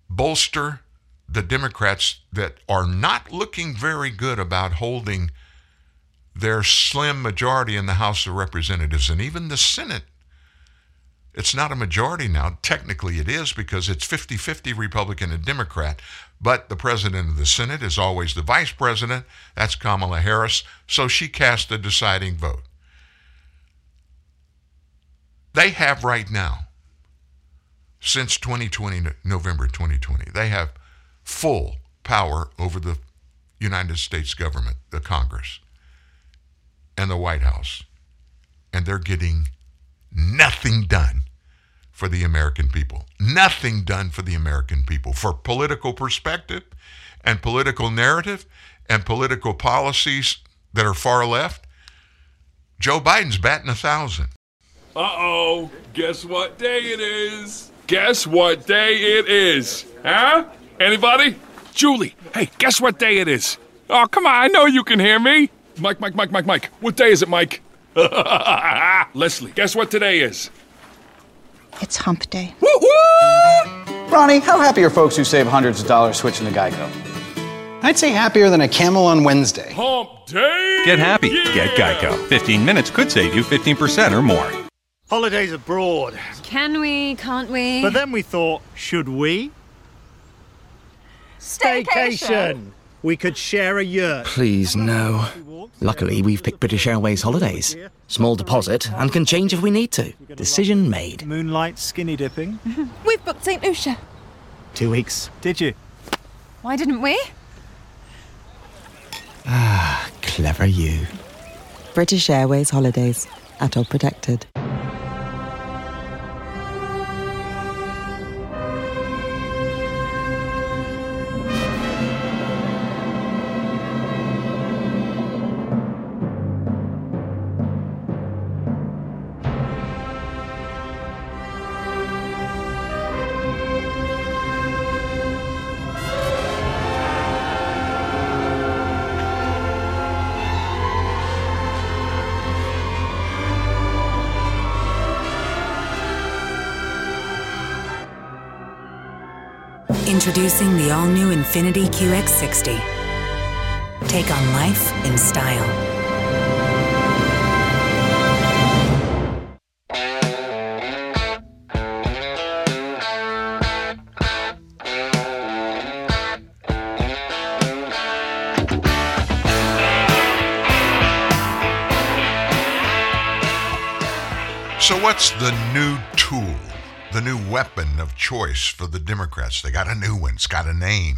bolster the Democrats that are not looking very good about holding their slim majority in the House of Representatives and even the Senate. It's not a majority now. Technically, it is because it's 50 50 Republican and Democrat. But the president of the Senate is always the vice president. That's Kamala Harris. So she cast the deciding vote. They have right now, since 2020, November 2020, they have full power over the United States government, the Congress, and the White House. And they're getting nothing done for the American people. Nothing done for the American people. For political perspective and political narrative and political policies that are far left, Joe Biden's batting a thousand. Uh oh, guess what day it is? Guess what day it is? Huh? Anybody? Julie, hey, guess what day it is? Oh, come on, I know you can hear me. Mike, Mike, Mike, Mike, Mike. What day is it, Mike? Leslie, guess what today is? It's hump day. Woo-hoo! Ronnie, how happy are folks who save hundreds of dollars switching to Geico? I'd say happier than a camel on Wednesday. Hump day! Get happy. Yeah! Get Geico. 15 minutes could save you 15% or more. Holidays abroad. Can we, can't we? But then we thought, should we? Staycation! We could share a yurt. Please, no. Luckily, we've picked British Airways Holidays. Small deposit and can change if we need to. Decision made. Moonlight skinny dipping. We've booked St. Lucia. Two weeks. Did you? Why didn't we? Ah, clever you. British Airways Holidays. ATOL protected. All new Infiniti QX60. Take on life in style. So, what's the new the new weapon of choice for the Democrats? They got a new one, it's got a name.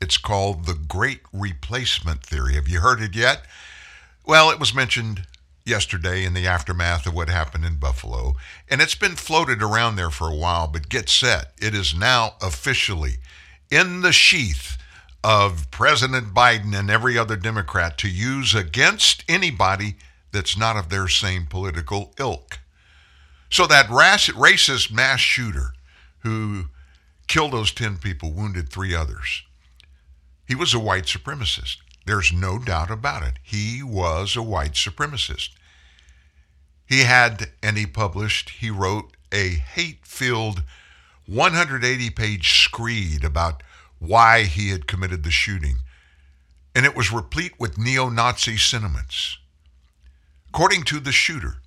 It's called the Great Replacement Theory. Have you heard it yet? Well, it was mentioned yesterday in the aftermath of what happened in Buffalo, and it's been floated around there for a while, but get set. It is now officially in the sheath of President Biden and every other Democrat to use against anybody that's not of their same political ilk. So that racist mass shooter who killed those 10 people, wounded three others, he was a white supremacist. There's no doubt about it. He was a white supremacist. He had, and he published, he wrote a hate filled 180 page screed about why he had committed the shooting. And it was replete with neo Nazi sentiments. According to the shooter,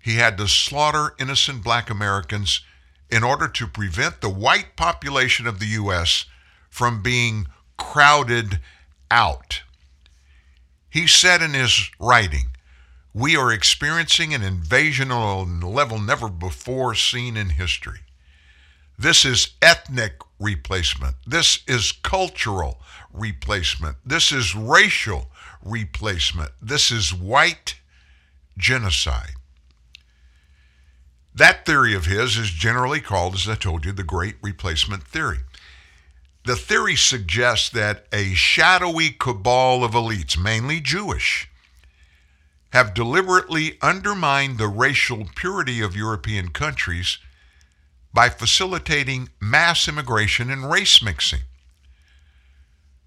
he had to slaughter innocent black Americans in order to prevent the white population of the U.S. from being crowded out. He said in his writing, We are experiencing an invasion on a level never before seen in history. This is ethnic replacement. This is cultural replacement. This is racial replacement. This is white genocide. That theory of his is generally called, as I told you, the Great Replacement Theory. The theory suggests that a shadowy cabal of elites, mainly Jewish, have deliberately undermined the racial purity of European countries by facilitating mass immigration and race mixing.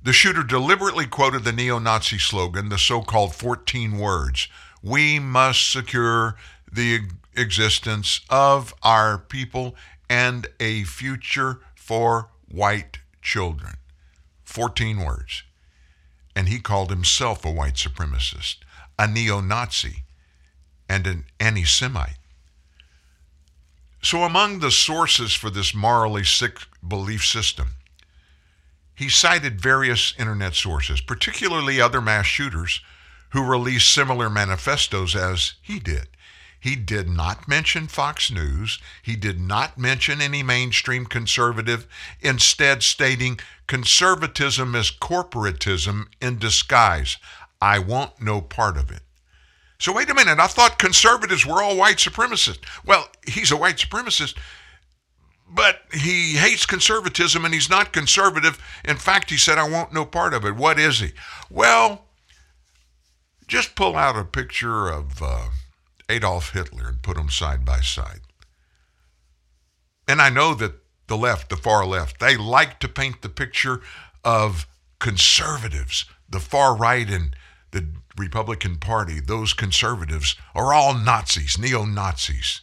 The shooter deliberately quoted the neo Nazi slogan, the so called 14 words We must secure the existence of our people and a future for white children. 14 words. And he called himself a white supremacist, a neo Nazi, and an anti Semite. So, among the sources for this morally sick belief system, he cited various internet sources, particularly other mass shooters who released similar manifestos as he did. He did not mention Fox News. He did not mention any mainstream conservative, instead, stating conservatism is corporatism in disguise. I want no part of it. So, wait a minute. I thought conservatives were all white supremacists. Well, he's a white supremacist, but he hates conservatism and he's not conservative. In fact, he said, I want no part of it. What is he? Well, just pull out a picture of uh, Adolf Hitler and put them side by side. And I know that the left, the far left, they like to paint the picture of conservatives, the far right and the Republican Party, those conservatives are all Nazis, neo Nazis.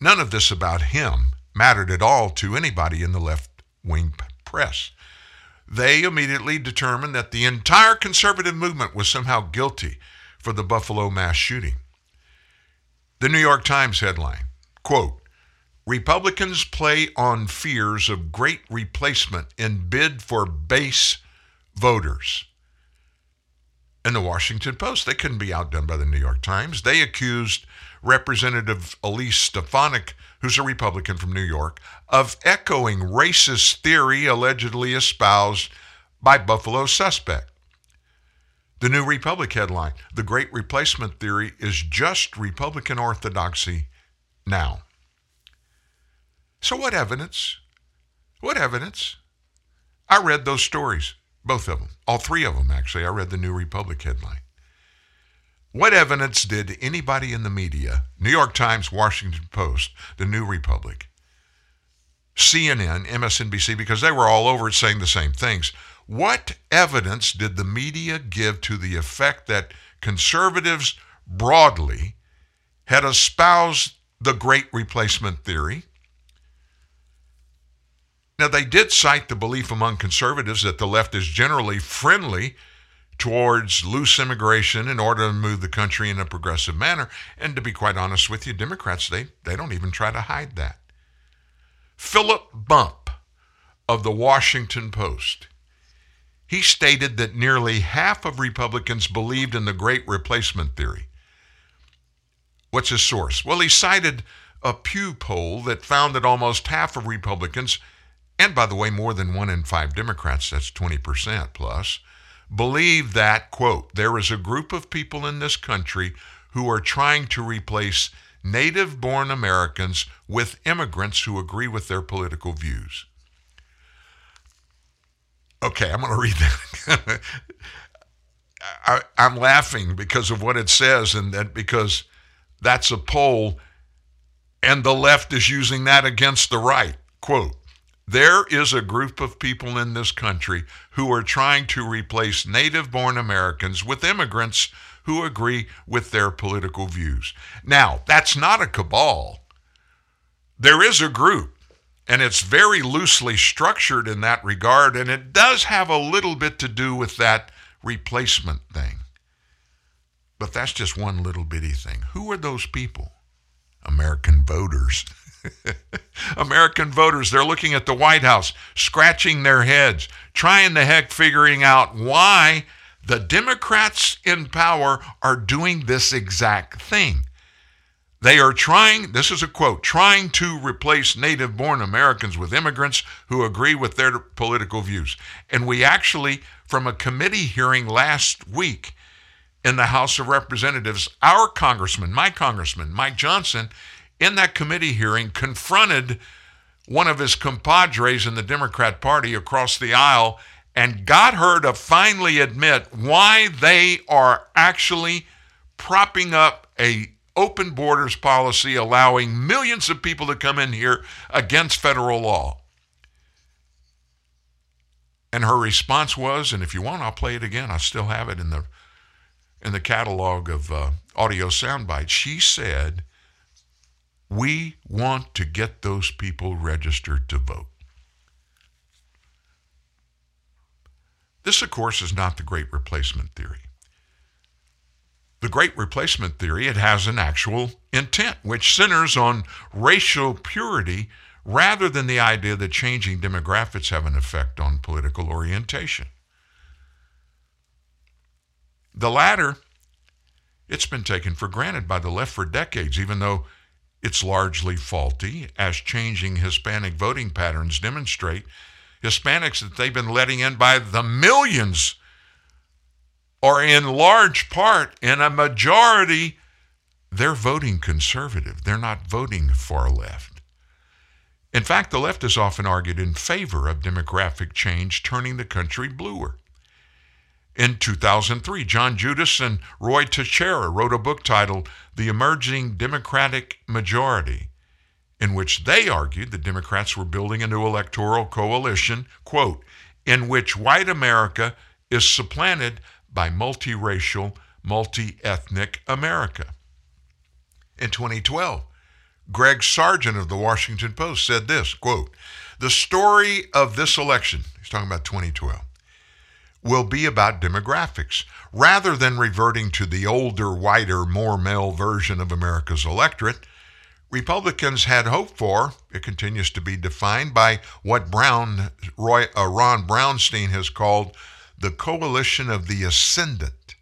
None of this about him mattered at all to anybody in the left wing press. They immediately determined that the entire conservative movement was somehow guilty for the Buffalo mass shooting. The New York Times headline quote, Republicans play on fears of great replacement in bid for base voters. In the Washington Post, they couldn't be outdone by the New York Times. They accused Representative Elise Stefanik, who's a Republican from New York, of echoing racist theory allegedly espoused by Buffalo suspect. The New Republic headline The Great Replacement Theory is just Republican orthodoxy now. So, what evidence? What evidence? I read those stories, both of them, all three of them actually. I read the New Republic headline. What evidence did anybody in the media, New York Times, Washington Post, the New Republic, CNN, MSNBC, because they were all over it saying the same things, what evidence did the media give to the effect that conservatives broadly had espoused the great replacement theory? Now, they did cite the belief among conservatives that the left is generally friendly towards loose immigration in order to move the country in a progressive manner. And to be quite honest with you, Democrats, they, they don't even try to hide that. Philip Bump of the Washington Post, he stated that nearly half of Republicans believed in the great replacement theory. What's his source? Well, he cited a Pew poll that found that almost half of Republicans, and by the way, more than one in five Democrats, that's 20% plus, believe that, quote, there is a group of people in this country who are trying to replace native born Americans with immigrants who agree with their political views. Okay, I'm going to read that. I, am laughing because of what it says, and that because that's a poll, and the left is using that against the right. Quote there is a group of people in this country who are trying to replace native born Americans with immigrants who agree with their political views. Now, that's not a cabal. There is a group, and it's very loosely structured in that regard, and it does have a little bit to do with that replacement thing. But that's just one little bitty thing. Who are those people? American voters. American voters, they're looking at the White House, scratching their heads, trying the heck figuring out why the Democrats in power are doing this exact thing. They are trying, this is a quote, trying to replace native born Americans with immigrants who agree with their political views. And we actually, from a committee hearing last week in the House of Representatives, our congressman, my congressman, Mike Johnson, in that committee hearing confronted one of his compadres in the Democrat Party across the aisle and got her to finally admit why they are actually propping up a open borders policy allowing millions of people to come in here against federal law. And her response was, and if you want, I'll play it again. I still have it in the in the catalog of uh, audio sound bites. She said, we want to get those people registered to vote. This, of course, is not the great replacement theory. The great replacement theory, it has an actual intent, which centers on racial purity rather than the idea that changing demographics have an effect on political orientation. The latter It's been taken for granted by the left for decades, even though it's largely faulty, as changing Hispanic voting patterns demonstrate. Hispanics that they've been letting in by the millions are in large part, in a majority, they're voting conservative. They're not voting far left. In fact, the left has often argued in favor of demographic change, turning the country bluer. In 2003, John Judis and Ruy Teixeira wrote a book titled The Emerging Democratic Majority, in which they argued the Democrats were building a new electoral coalition, quote, in which white America is supplanted by multiracial, multi ethnic America. In 2012, Greg Sargent of the Washington Post said this quote, The story of this election, he's talking about 2012, will be about demographics. Rather than reverting to the older, whiter, more male version of America's electorate, Republicans had hoped for, it continues to be defined by what Brown, Roy, uh, Ron Brownstein has called the coalition of the ascendant.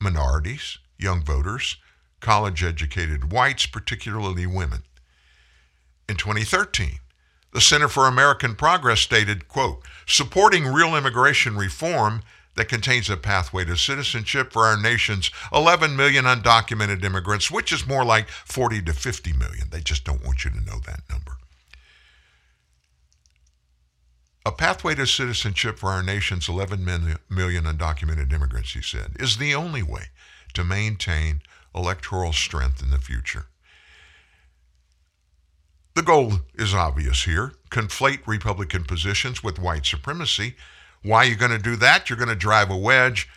Minorities, young voters, college educated whites, particularly women. In 2013, the Center for American Progress stated, quote, supporting real immigration reform that contains a pathway to citizenship for our nation's 11 million undocumented immigrants, which is more like 40 to 50 million. They just don't want you to know that number. A pathway to citizenship for our nation's 11 million undocumented immigrants, he said, is the only way to maintain electoral strength in the future. The goal is obvious here conflate Republican positions with white supremacy. Why are you going to do that? You're going to drive a wedge.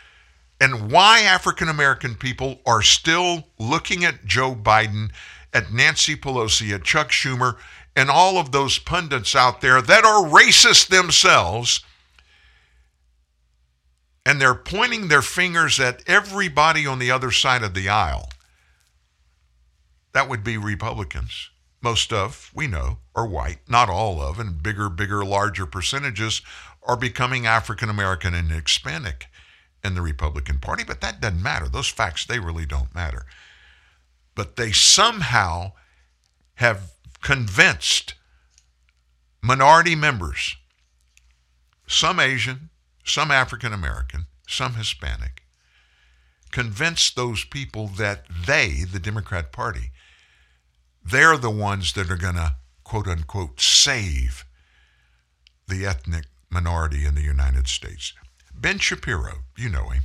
And why African American people are still looking at Joe Biden, at Nancy Pelosi, at Chuck Schumer, and all of those pundits out there that are racist themselves. And they're pointing their fingers at everybody on the other side of the aisle. That would be Republicans. Most of, we know, are white, not all of, and bigger, bigger, larger percentages are becoming African American and Hispanic in the Republican Party, but that doesn't matter. Those facts, they really don't matter. But they somehow have convinced minority members, some Asian, some African American, some Hispanic, convinced those people that they, the Democrat Party, they're the ones that are going to, quote unquote, save the ethnic minority in the United States. Ben Shapiro, you know him,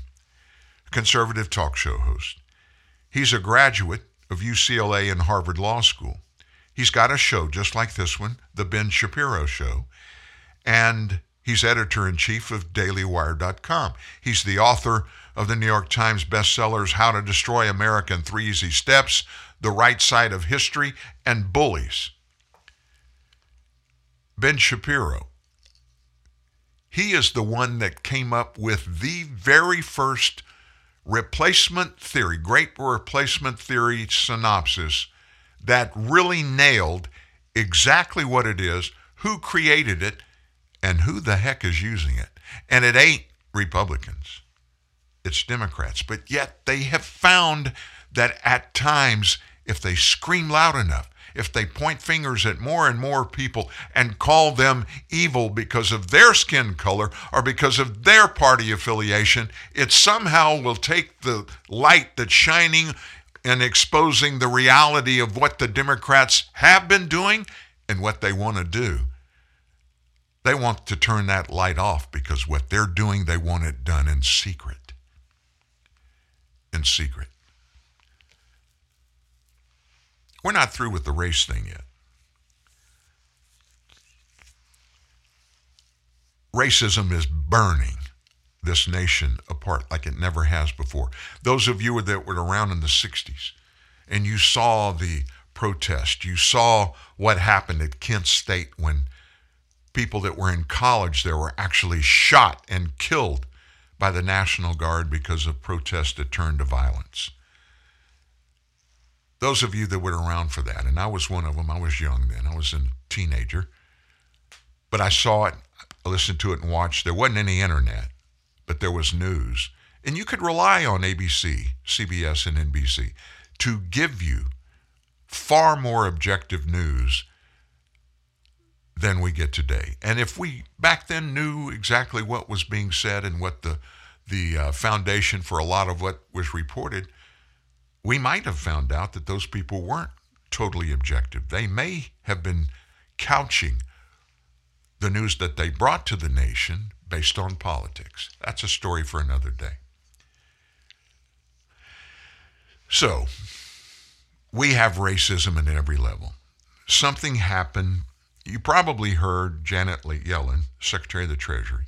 conservative talk show host. He's a graduate of UCLA and Harvard Law School. He's got a show just like this one, The Ben Shapiro Show, and he's editor in chief of DailyWire.com. He's the author of the New York Times bestsellers How to Destroy America in Three Easy Steps, The Right Side of History, and Bullies. Ben Shapiro, he is the one that came up with the very first replacement theory, great replacement theory synopsis that really nailed exactly what it is, who created it, and who the heck is using it. And it ain't Republicans, it's Democrats. But yet they have found that at times, if they scream loud enough, if they point fingers at more and more people and call them evil because of their skin color or because of their party affiliation, it somehow will take the light that's shining and exposing the reality of what the Democrats have been doing and what they want to do. They want to turn that light off because what they're doing, they want it done in secret. In secret. We're not through with the race thing yet. Racism is burning this nation apart like it never has before. Those of you that were around in the 60s and you saw the protest, you saw what happened at Kent State when people that were in college there were actually shot and killed by the National Guard because of protests that turned to violence. Those of you that were around for that, and I was one of them, I was young then, I was a teenager, but I saw it, I listened to it and watched. There wasn't any internet, but there was news. And you could rely on ABC, CBS, and NBC to give you far more objective news than we get today. And if we back then knew exactly what was being said and what the the uh, foundation for a lot of what was reported, we might have found out that those people weren't totally objective. They may have been couching the news that they brought to the nation based on politics. That's a story for another day. So, we have racism at every level. Something happened. You probably heard Janet Yellen, Secretary of the Treasury.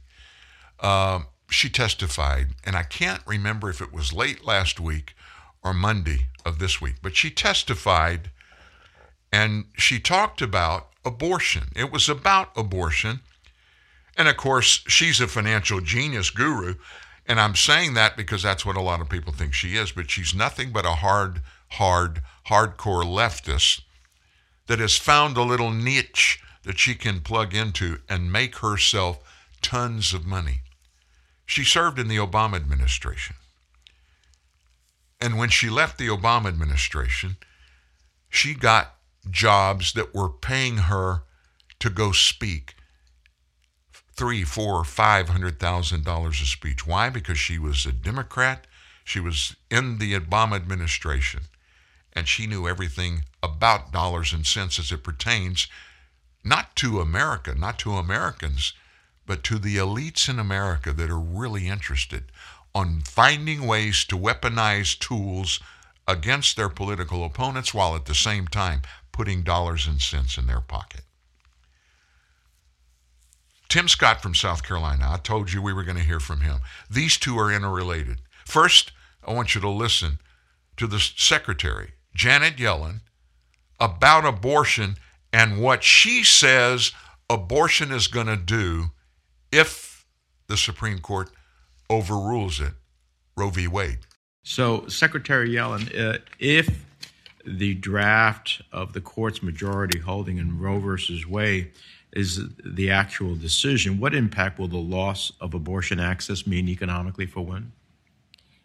Uh, she testified, and I can't remember if it was late last week or Monday of this week, but she testified and she talked about abortion. It was about abortion. And of course, she's a financial genius guru. And I'm saying that because that's what a lot of people think she is, but she's nothing but a hard, hard, hardcore leftist that has found a little niche that she can plug into and make herself tons of money. She served in the Obama administration. And when she left the Obama administration, she got jobs that were paying her to go speak three, four, five hundred thousand dollars a speech. Why? Because she was a Democrat. She was in the Obama administration, and she knew everything about dollars and cents as it pertains not to America, not to Americans, but to the elites in America that are really interested on finding ways to weaponize tools against their political opponents while at the same time putting dollars and cents in their pocket. Tim Scott from South Carolina, I told you we were going to hear from him. These two are interrelated. First, I want you to listen to the Secretary, Janet Yellen, about abortion and what she says abortion is going to do if the Supreme Court overrules it, Roe v. Wade. So, Secretary Yellen, uh, if the draft of the court's majority holding in Roe versus Wade is the actual decision, what impact will the loss of abortion access mean economically for women?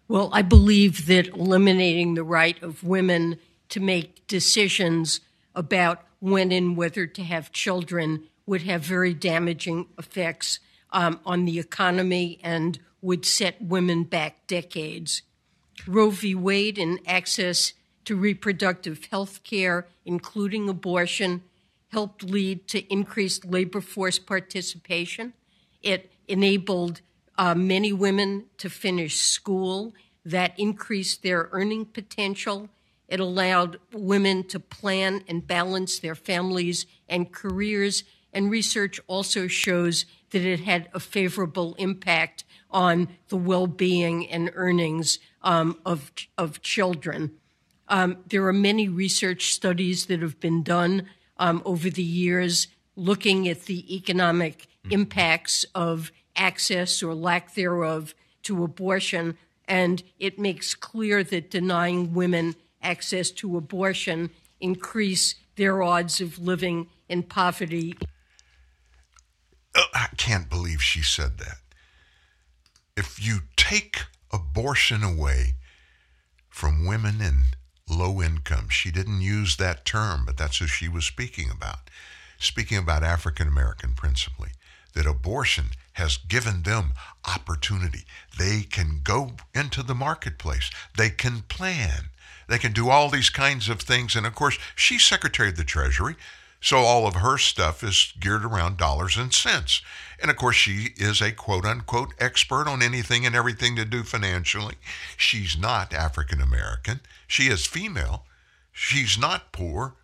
Well, I believe that eliminating the right of women to make decisions about when and whether to have children would have very damaging effects um, on the economy and would set women back decades. Roe v. Wade and access to reproductive health care, including abortion, helped lead to increased labor force participation. It enabled uh, many women to finish school. That increased their earning potential. It allowed women to plan and balance their families and careers. And research also shows that it had a favorable impact on the well being and earnings um, of, of children. Um, there are many research studies that have been done um, over the years looking at the economic mm-hmm. impacts of access or lack thereof to abortion, and it makes clear that denying women access to abortion increase their odds of living in poverty. Oh, I can't believe she said that. If you take abortion away from women in low income. She didn't use that term, but that's who she was speaking about. Speaking about African American principally, that abortion has given them opportunity. They can go into the marketplace, they can plan, they can do all these kinds of things. And of course, she's Secretary of the Treasury. So all of her stuff is geared around dollars and cents. And of course, she is a quote unquote expert on anything and everything to do financially. She's not African American. She is female. She's not poor.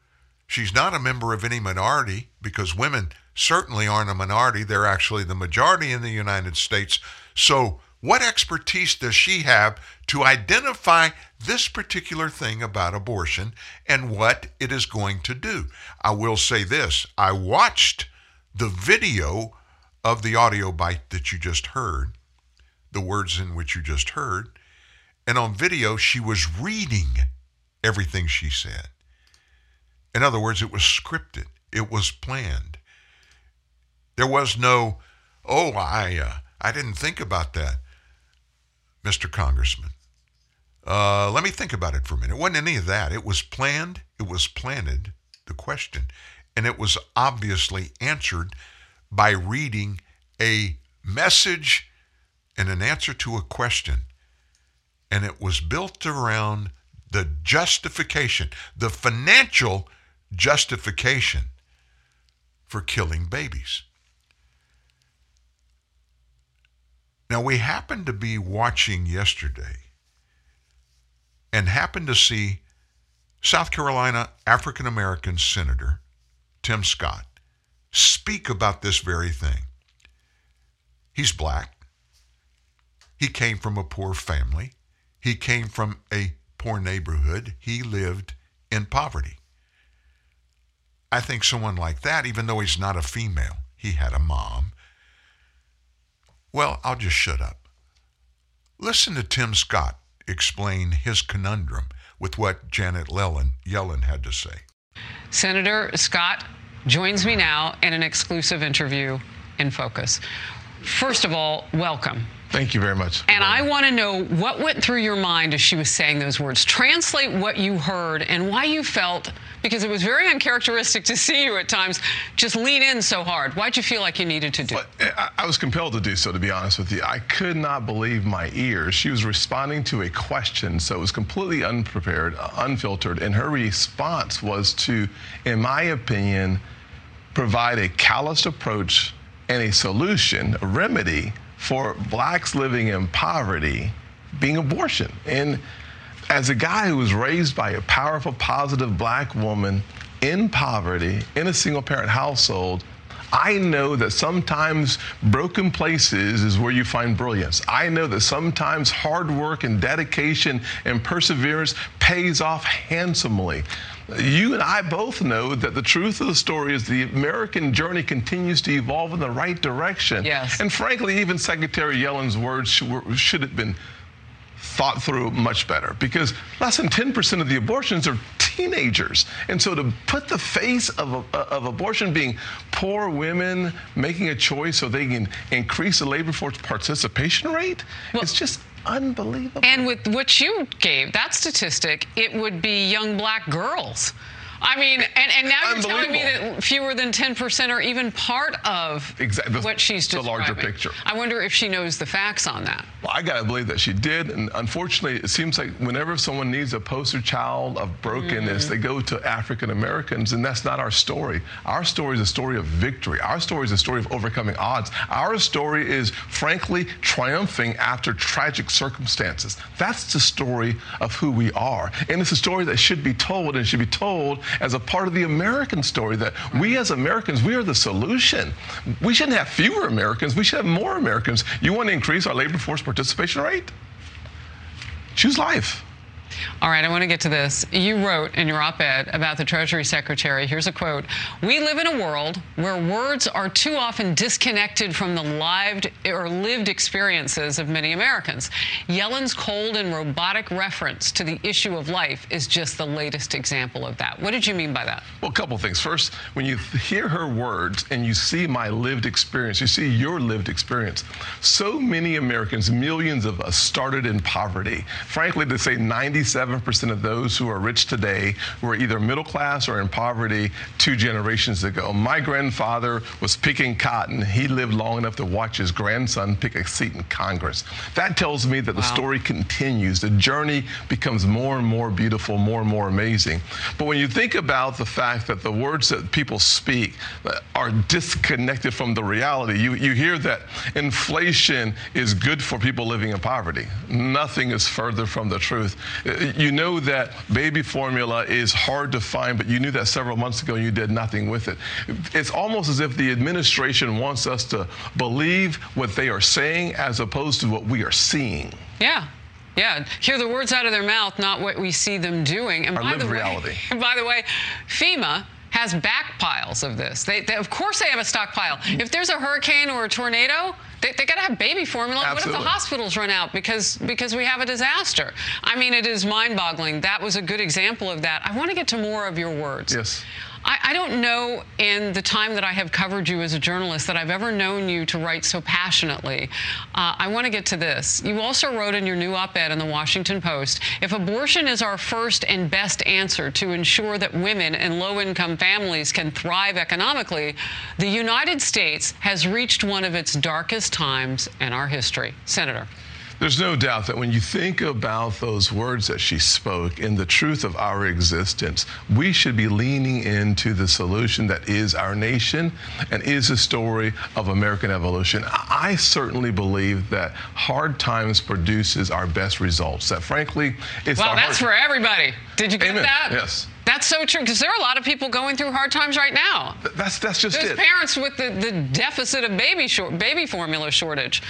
She's not a member of any minority because women certainly aren't a minority. They're actually the majority in the United States. So, what expertise does she have to identify this particular thing about abortion and what it is going to do? I will say this I watched the video of the audio bite that you just heard, the words in which you just heard, and on video, she was reading everything she said. In other words, it was scripted, it was planned. There was no, oh, I, uh, I didn't think about that. Mr. Congressman. Uh, let me think about it for a minute. It wasn't any of that. It was planned, it was planted, the question, and it was obviously answered by reading a message and an answer to a question. And it was built around the justification, the financial justification for killing babies. Now, we happened to be watching yesterday and happened to see South Carolina African American Senator Tim Scott speak about this very thing. He's black. He came from a poor family. He came from a poor neighborhood. He lived in poverty. I think someone like that, even though he's not a female, he had a mom. Well, I'll just shut up. Listen to Tim Scott explain his conundrum with what Janet Yellen, had to say. Senator Scott joins me now in an exclusive interview in Focus. First of all, welcome. Thank you very much. And I want to know what went through your mind as she was saying those words. Translate what you heard and why you felt, because it was very uncharacteristic to see you at times, just lean in so hard. Why'd you feel like you needed to do it? I, I was compelled to do so, to be honest with you. I could not believe my ears. She was responding to a question, so it was completely unprepared, uh, unfiltered, and her response was to, in my opinion, provide a calloused approach and a solution, a remedy for blacks living in poverty being abortion. And as a guy who was raised by a powerful, positive black woman in poverty, in a single parent household, I know that sometimes broken places is where you find brilliance. I know that sometimes hard work and dedication and perseverance pays off handsomely. You and I both know that the truth of the story is the American journey continues to evolve in the right direction. Yes. And frankly, even Secretary Yellen's words should, should have been thought through much better because less than 10% of the abortions are teenagers. And so to put the face of, uh, of abortion being poor women making a choice so they can increase the labor force participation rate, well, it's just unbelievable. And with what you gave, that statistic, it would be young black girls. I mean, and, and now you're telling me that fewer than 10% are even part of exactly. what she's describing. The larger picture. I wonder if she knows the facts on that. Well, I got to believe that she did. And unfortunately, it seems like whenever someone needs a poster child of brokenness, mm. they go to African Americans, and that's not our story. Our story is a story of victory. Our story is a story of overcoming odds. Our story is, frankly, triumphing after tragic circumstances. That's the story of who we are. And it's a story that should be told and should be told as a part of the American story that we as Americans, we are the solution. We shouldn't have fewer Americans, we should have more Americans. You want to increase our labor force participation rate? Choose life. All right, I want to get to this. You wrote in your op ed about the Treasury Secretary. Here's a quote We live in a world where words are too often disconnected from the lived or lived experiences of many Americans. Yellen's cold and robotic reference to the issue of life is just the latest example of that. What did you mean by that? Well, a couple things. First, when you hear her words and you see my lived experience, you see your lived experience. So many Americans, millions of us, started in poverty. Frankly, to say 90 97% of those who are rich today were either middle class or in poverty two generations ago. My grandfather was picking cotton. He lived long enough to watch his grandson pick a seat in Congress. That tells me that wow. the story continues. The journey becomes more and more beautiful, more and more amazing. But when you think about the fact that the words that people speak uh, are disconnected from the reality, you, you hear that inflation is good for people living in poverty. Nothing is further from the truth you know that baby formula is hard to find, but you knew that several months ago and you did nothing with it. It's almost as if the administration wants us to believe what they are saying as opposed to what we are seeing. Yeah. Yeah, hear the words out of their mouth, not what we see them doing. And Our by lived the reality. Way, by the way, FEMA has backpiles of this. They, they, of course, they have a stockpile. If there's a hurricane or a tornado, they, they got to have baby formula. Absolutely. What if the hospitals run out because because we have a disaster? I mean, it is mind-boggling. That was a good example of that. I want to get to more of your words. Yes. I, I, don't know in the time that I have covered you as a journalist that I've ever known you to write so passionately. Uh, I want to get to this. You also wrote in your new op ed in the Washington Post if abortion is our first and best answer to ensure that women and low income families can thrive economically, the United States has reached one of its darkest times in our history. Senator. There's no doubt that when you think about those words that she spoke in the truth of our existence, we should be leaning into the solution that is our nation and is the story of American evolution. I certainly believe that hard times produces our best results. That frankly, it's well, that's hard- for everybody. Did you get Amen. that? Yes. That's so true because there are a lot of people going through hard times right now. That's that's just There's it. parents with the, the deficit of baby short, baby formula shortage.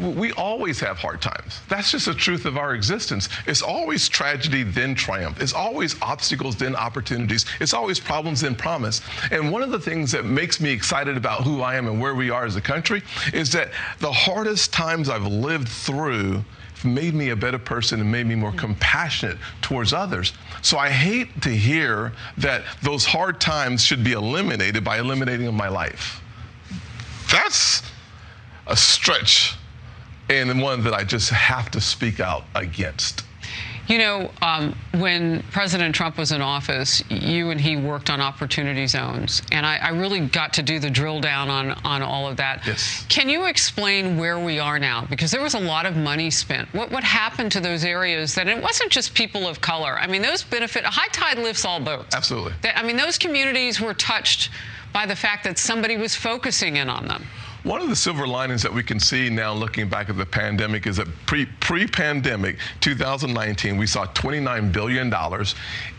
We always have hard times. That's just the truth of our existence. It's always tragedy, then triumph. It's always obstacles, then opportunities. It's always problems, then promise. And one of the things that makes me excited about who I am and where we are as a country is that the hardest times I've lived through made me a better person and made me more compassionate towards others. So I hate to hear that those hard times should be eliminated by eliminating my life. That's a stretch and one that I just have to speak out against. You know, um, when President Trump was in office, you and he worked on opportunity zones, and I, I, really got to do the drill down on on all of that. Yes. Can you explain where we are now? Because there was a lot of money spent. What what happened to those areas? That it wasn't just people of color. I mean, those benefit. High tide lifts all boats. Absolutely. I mean, those communities were touched by the fact that somebody was focusing in on them. One of the silver linings that we can see now looking back at the pandemic is that pre, pre-pandemic 2019, we saw $29 billion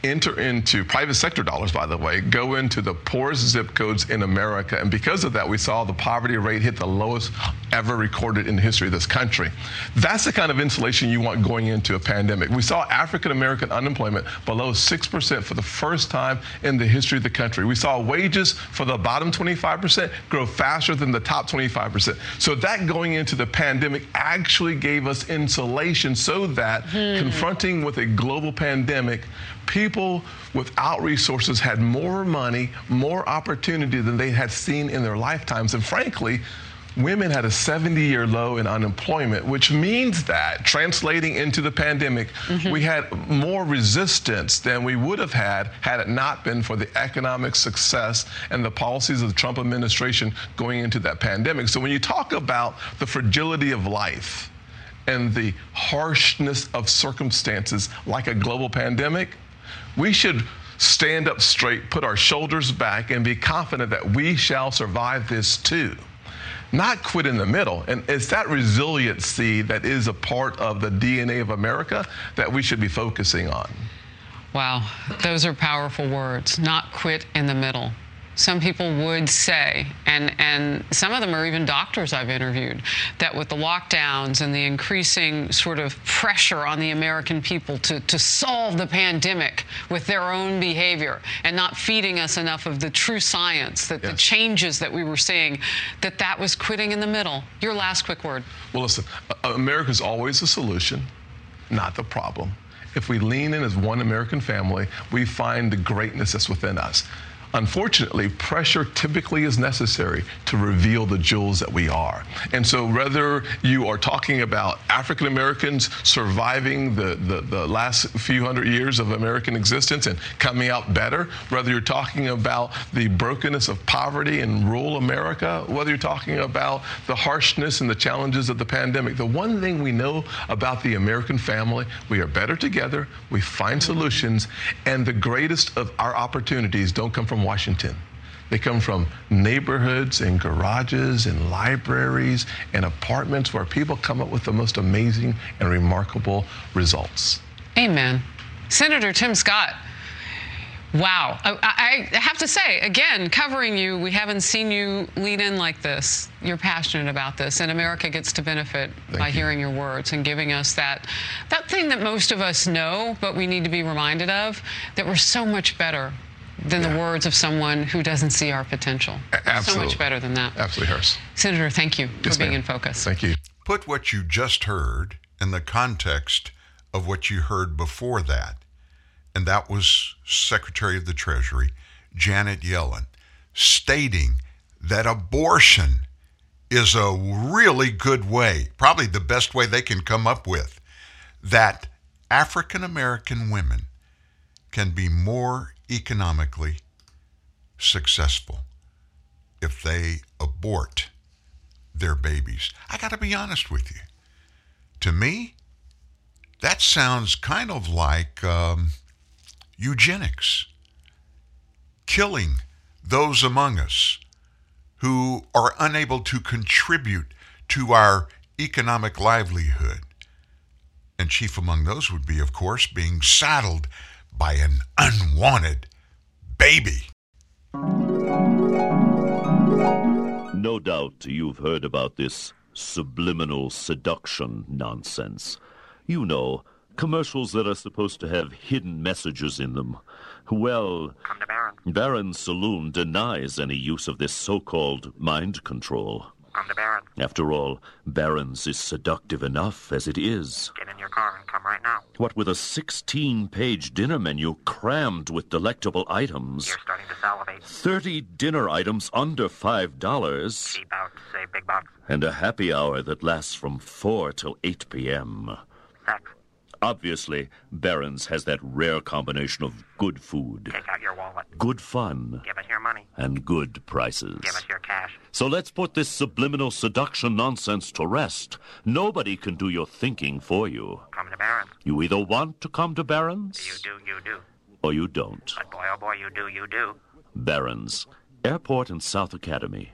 enter into private sector dollars, by the way, go into the poorest zip codes in America. And because of that, we saw the poverty rate hit the lowest ever recorded in the history of this country. That's the kind of insulation you want going into a pandemic. We saw African American unemployment below 6% for the first time in the history of the country. We saw wages for the bottom 25% grow faster than the top 25%. So that going into the pandemic actually gave us insulation so that Hmm. confronting with a global pandemic, people without resources had more money, more opportunity than they had seen in their lifetimes. And frankly, women had a 70 year low in unemployment, which means that, translating into the pandemic, mm-hmm. we had more resistance than we would have had had it not been for the economic success and the policies of the Trump administration going into that pandemic. So when you talk about the fragility of life, and the harshness of circumstances like a global pandemic, we should stand up straight, put our shoulders back, and be confident that we shall survive this too. Not quit in the middle. And it's that resiliency that is a part of the DNA of America that we should be focusing on. Wow, those are powerful words. Not quit in the middle. Some people would say, and, and some of them are even doctors I've interviewed, that with the lockdowns and the increasing sort of pressure on the American people to, to solve the pandemic with their own behavior and not feeding us enough of the true science, that the changes that we were seeing, that that was quitting in the middle. Your last quick word. Well, listen, America's always the solution, not the problem. If we lean in as one American family, we find the greatness that's within us. Unfortunately, pressure typically is necessary to reveal the jewels that we are. And so, whether you are talking about African Americans surviving the, the, the, last few hundred years of American existence and coming out better, whether you're talking about the brokenness of poverty in rural America, whether you're talking about the harshness and the challenges of the pandemic, the one thing we know about the American family, we are better together, we find solutions, and the greatest of our opportunities don't come from Washington. They come from neighborhoods and garages and libraries and apartments where people come up with the most amazing and remarkable results. Amen. Senator Tim Scott. Wow. I, I, have to say, again, covering you, we haven't seen you lead in like this. You're passionate about this, and America gets to benefit Thank by you. hearing your words and giving us that, that thing that most of us know, but we need to be reminded of that we're so much better than the words of someone who doesn't see our potential. So Absolutely. much better than that. Absolutely, Harris. Senator, thank you Yes, for being ma'am. in focus. Thank you. Put what you just heard in the context of what you heard before that. And that was Secretary of the Treasury Janet Yellen, stating that abortion is a really good way, probably the best way they can come up with, that African American women can be more economically successful if they abort their babies. I got to be honest with you. To me, that sounds kind of like um, eugenics, killing those among us who are unable to contribute to our economic livelihood. And chief among those would be, of course, being saddled by an unwanted baby. No doubt you've heard about this subliminal seduction nonsense. You know, commercials that are supposed to have hidden messages in them. Well, Come to Baron. Baron's Saloon denies any use of this so-called mind control. Come to Baron. After all, Baron's is seductive enough as it is. Get in your car and come right now. What with a 16-page dinner menu crammed with delectable items, You're starting to salivate. 30 dinner items under $5, Cheap out, save big bucks. and a happy hour that lasts from 4 till 8 p.m. Sex. Obviously, Barron's has that rare combination of good food, Take out your wallet. good fun, Give us your money. and good prices. Give us your cash. So let's put this subliminal seduction nonsense to rest. Nobody can do your thinking for you. Come to Baron. You either want to come to Barron's You do, you do. or you don't. But boy, oh boy, you do, you do. Barron's, Airport and South Academy.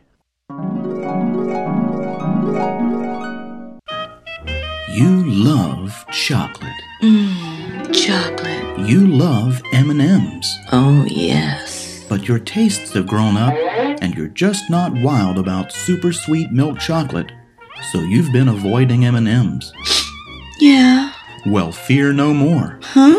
You love chocolate. Mmm, chocolate. You love M&Ms. Oh, yes. But your tastes have grown up and you're just not wild about super sweet milk chocolate. So you've been avoiding M&Ms. Yeah. Well, fear no more. Huh?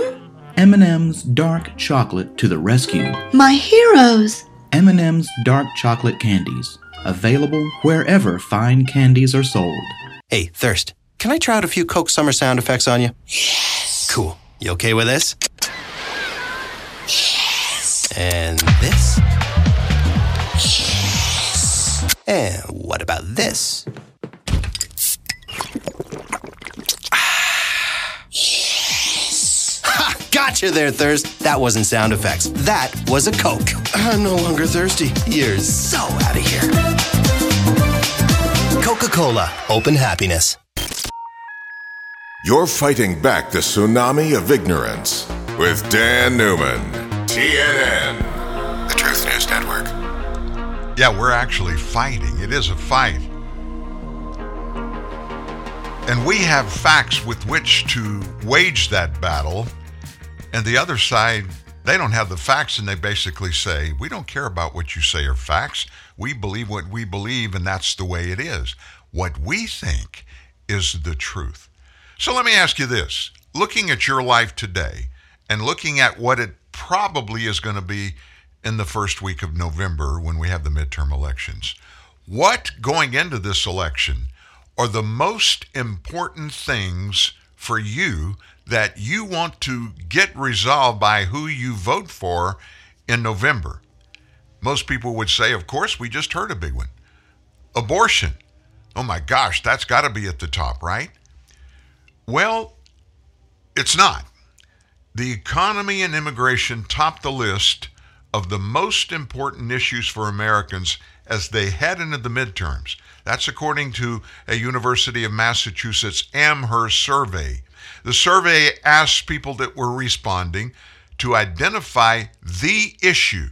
M&M's dark chocolate to the rescue. My heroes. M&M's dark chocolate candies, available wherever fine candies are sold. Hey, Thirst, can I try out a few Coke Summer sound effects on you? Yes. Cool. You okay with this? Yes. And this? Yes. And what about this? Ah, yes. Ha! Gotcha there, Thirst. That wasn't sound effects. That was a Coke. I'm no longer thirsty. You're so out of here. Coca Cola, open happiness. You're fighting back the tsunami of ignorance with Dan Newman, TNN. The Truth News Network. Yeah, we're actually fighting. It is a fight. And we have facts with which to wage that battle. And the other side, they don't have the facts and they basically say, we don't care about what you say are facts. We believe what we believe, and that's the way it is. What we think is the truth. So let me ask you this looking at your life today and looking at what it probably is going to be in the first week of November when we have the midterm elections, what going into this election are the most important things for you that you want to get resolved by who you vote for in November? Most people would say, of course, we just heard a big one abortion. Oh my gosh, that's got to be at the top, right? Well, it's not. The economy and immigration topped the list of the most important issues for Americans as they head into the midterms. That's according to a University of Massachusetts Amherst survey. The survey asked people that were responding to identify the issue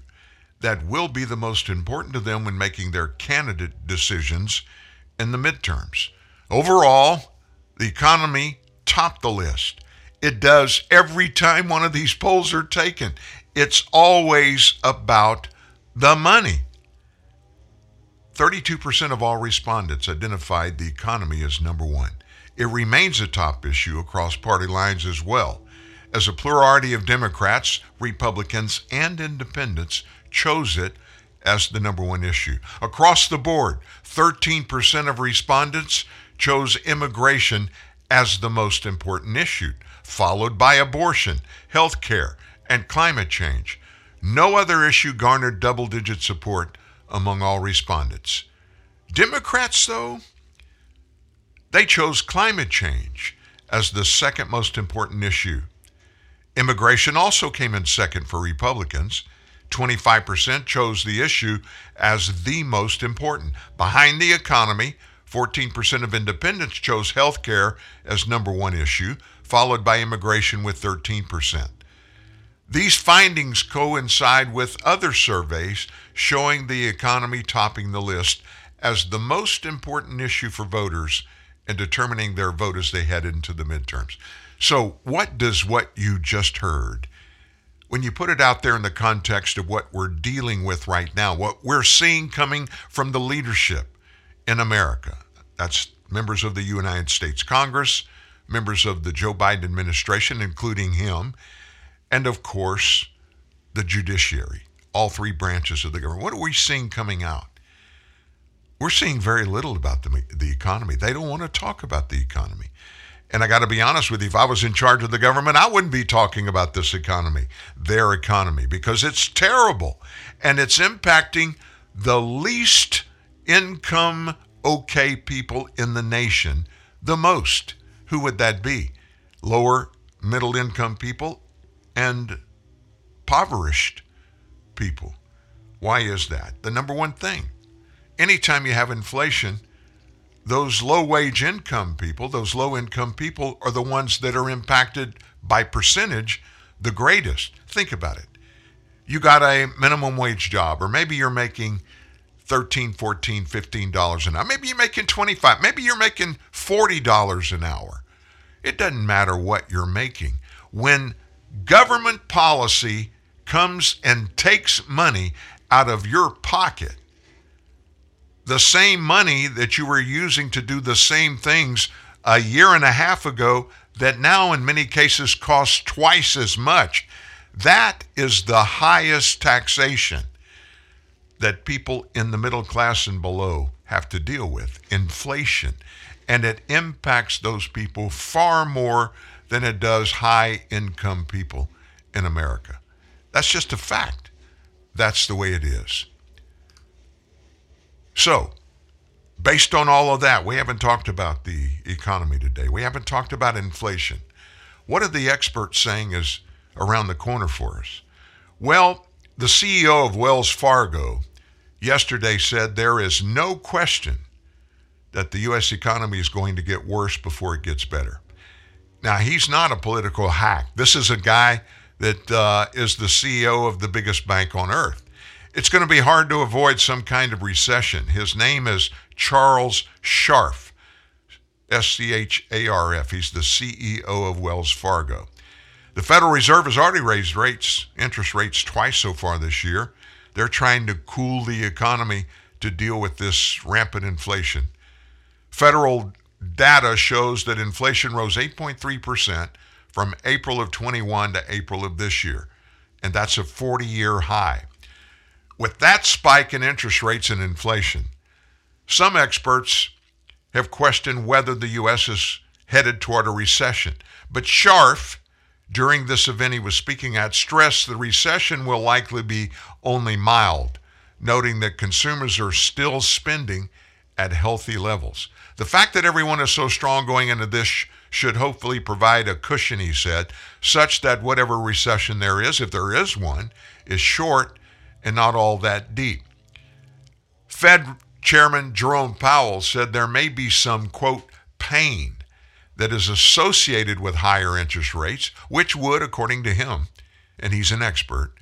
that will be the most important to them when making their candidate decisions in the midterms. Overall, the economy topped the list. It does every time one of these polls are taken. It's always about the money. 32% of all respondents identified the economy as number one. It remains a top issue across party lines as well, as a plurality of Democrats, Republicans, and independents chose it as the number one issue. Across the board, 13% of respondents chose immigration as the most important issue, followed by abortion, health care, and climate change. No other issue garnered double digit support among all respondents. Democrats, though, they chose climate change as the second most important issue. Immigration also came in second for Republicans. 25% chose the issue as the most important. Behind the economy, 14% of independents chose health care as number one issue, followed by immigration with 13%. These findings coincide with other surveys showing the economy topping the list as the most important issue for voters in determining their vote as they head into the midterms. So, what does what you just heard, when you put it out there in the context of what we're dealing with right now, what we're seeing coming from the leadership in America, that's members of the United States Congress, members of the Joe Biden administration, including him, and of course, the judiciary, all three branches of the government. What are we seeing coming out? We're seeing very little about the, the economy. They don't want to talk about the economy. And I got to be honest with you, if I was in charge of the government, I wouldn't be talking about this economy, their economy, because it's terrible. And it's impacting the least income okay people in the nation the most. Who would that be? Lower middle income people and impoverished people. Why is that? The number one thing. Anytime you have inflation, those low wage income people, those low income people are the ones that are impacted by percentage the greatest. Think about it. You got a minimum wage job, or maybe you're making 13, 14, 15 dollars an hour. Maybe you're making 25. Maybe you're making 40 dollars an hour. It doesn't matter what you're making. When government policy comes and takes money out of your pocket, the same money that you were using to do the same things a year and a half ago that now in many cases costs twice as much. That is the highest taxation that people in the middle class and below have to deal with inflation. And it impacts those people far more than it does high income people in America. That's just a fact. That's the way it is. So, based on all of that, we haven't talked about the economy today. We haven't talked about inflation. What are the experts saying is around the corner for us? Well, the CEO of Wells Fargo yesterday said there is no question that the U.S. economy is going to get worse before it gets better. Now, he's not a political hack. This is a guy that uh, is the CEO of the biggest bank on earth. It's going to be hard to avoid some kind of recession. His name is Charles Scharf, S C H A R F. He's the CEO of Wells Fargo. The Federal Reserve has already raised rates, interest rates twice so far this year. They're trying to cool the economy to deal with this rampant inflation. Federal data shows that inflation rose 8.3% from April of 21 to April of this year, and that's a 40 year high. With that spike in interest rates and inflation, some experts have questioned whether the U.S. is headed toward a recession. But Scharf, during this event he was speaking at, stressed the recession will likely be only mild, noting that consumers are still spending at healthy levels. The fact that everyone is so strong going into this should hopefully provide a cushion, he said, such that whatever recession there is, if there is one, is short and not all that deep. Fed Chairman Jerome Powell said there may be some, quote, pain that is associated with higher interest rates, which would, according to him, and he's an expert,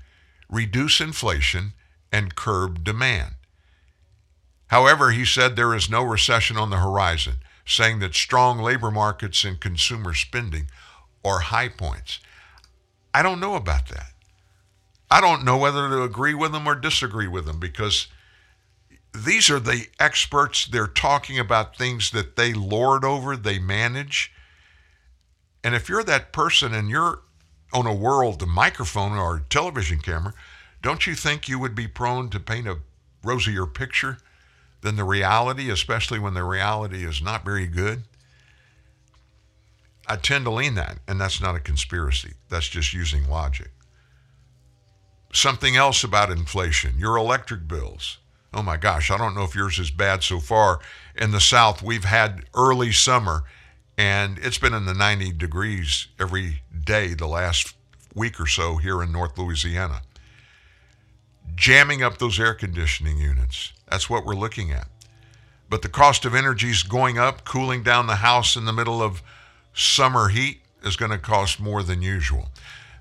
reduce inflation and curb demand. However, he said there is no recession on the horizon, saying that strong labor markets and consumer spending are high points. I don't know about that. I don't know whether to agree with them or disagree with them because these are the experts. They're talking about things that they lord over, they manage. And if you're that person and you're on a world, microphone or television camera, don't you think you would be prone to paint a rosier picture than the reality, especially when the reality is not very good? I tend to lean that, and that's not a conspiracy. That's just using logic. Something else about inflation your electric bills. Oh my gosh, I don't know if yours is bad so far. In the South, we've had early summer and it's been in the 90 degrees every day the last week or so here in North Louisiana. Jamming up those air conditioning units. That's what we're looking at. But the cost of energy is going up, cooling down the house in the middle of summer heat is going to cost more than usual.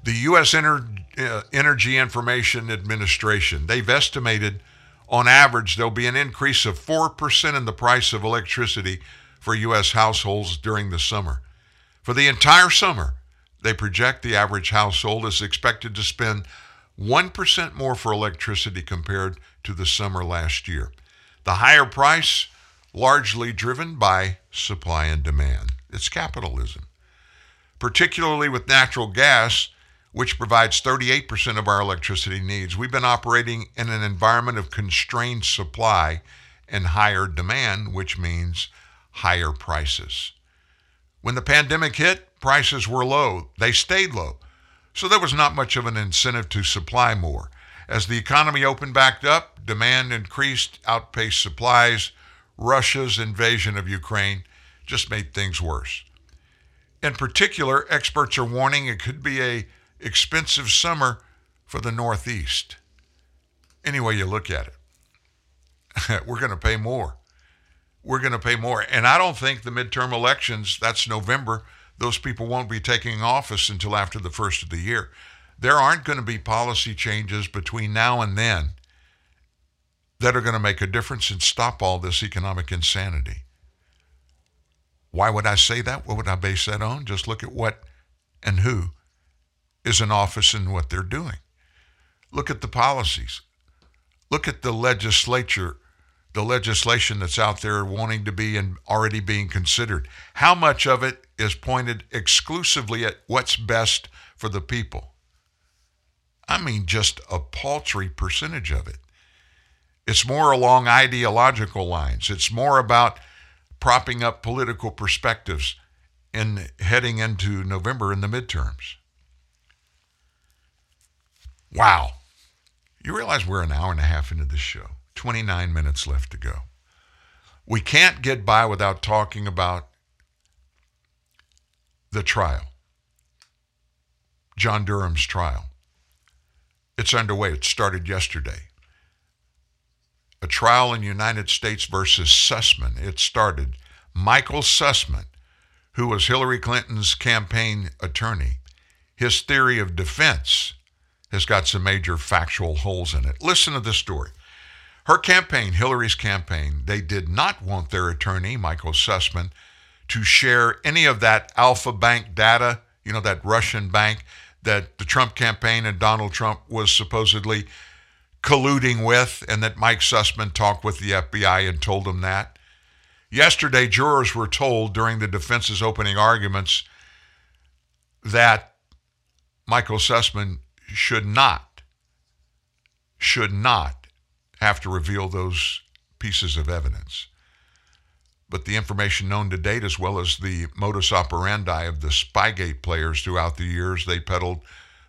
The U.S. Ener- uh, Energy Information Administration, they've estimated on average there'll be an increase of 4% in the price of electricity for U.S. households during the summer. For the entire summer, they project the average household is expected to spend 1% more for electricity compared to the summer last year. The higher price, largely driven by supply and demand. It's capitalism. Particularly with natural gas, which provides 38% of our electricity needs, we've been operating in an environment of constrained supply and higher demand, which means higher prices. When the pandemic hit, prices were low. They stayed low. So there was not much of an incentive to supply more. As the economy opened back up, demand increased, outpaced supplies. Russia's invasion of Ukraine just made things worse. In particular, experts are warning it could be a expensive summer for the Northeast. Any way you look at it, we're going to pay more we're going to pay more. And I don't think the midterm elections, that's November, those people won't be taking office until after the first of the year. There aren't going to be policy changes between now and then that are going to make a difference and stop all this economic insanity. Why would I say that? What would I base that on? Just look at what and who is in office and what they're doing. Look at the policies. Look at the legislature the legislation that's out there wanting to be and already being considered. How much of it is pointed exclusively at what's best for the people? I mean, just a paltry percentage of it. It's more along ideological lines. It's more about propping up political perspectives in heading into November in the midterms. Wow. You realize we're an hour and a half into this show. 29 minutes left to go. We can't get by without talking about the trial, John Durham's trial. It's underway. It started yesterday. A trial in United States versus Sussmann. It started. Michael Sussmann, who was Hillary Clinton's campaign attorney, his theory of defense has got some major factual holes in it. Listen to this story. Her campaign, Hillary's campaign, they did not want their attorney, Michael Sussmann, to share any of that Alfa Bank data, you know, that Russian bank that the Trump campaign and Donald Trump was supposedly colluding with, and that Mike Sussmann talked with the FBI and told them that. Yesterday, jurors were told during the defense's opening arguments that Michael Sussmann should not, should not have to reveal those pieces of evidence. But the information known to date, as well as the modus operandi of the Spygate players throughout the years, they peddled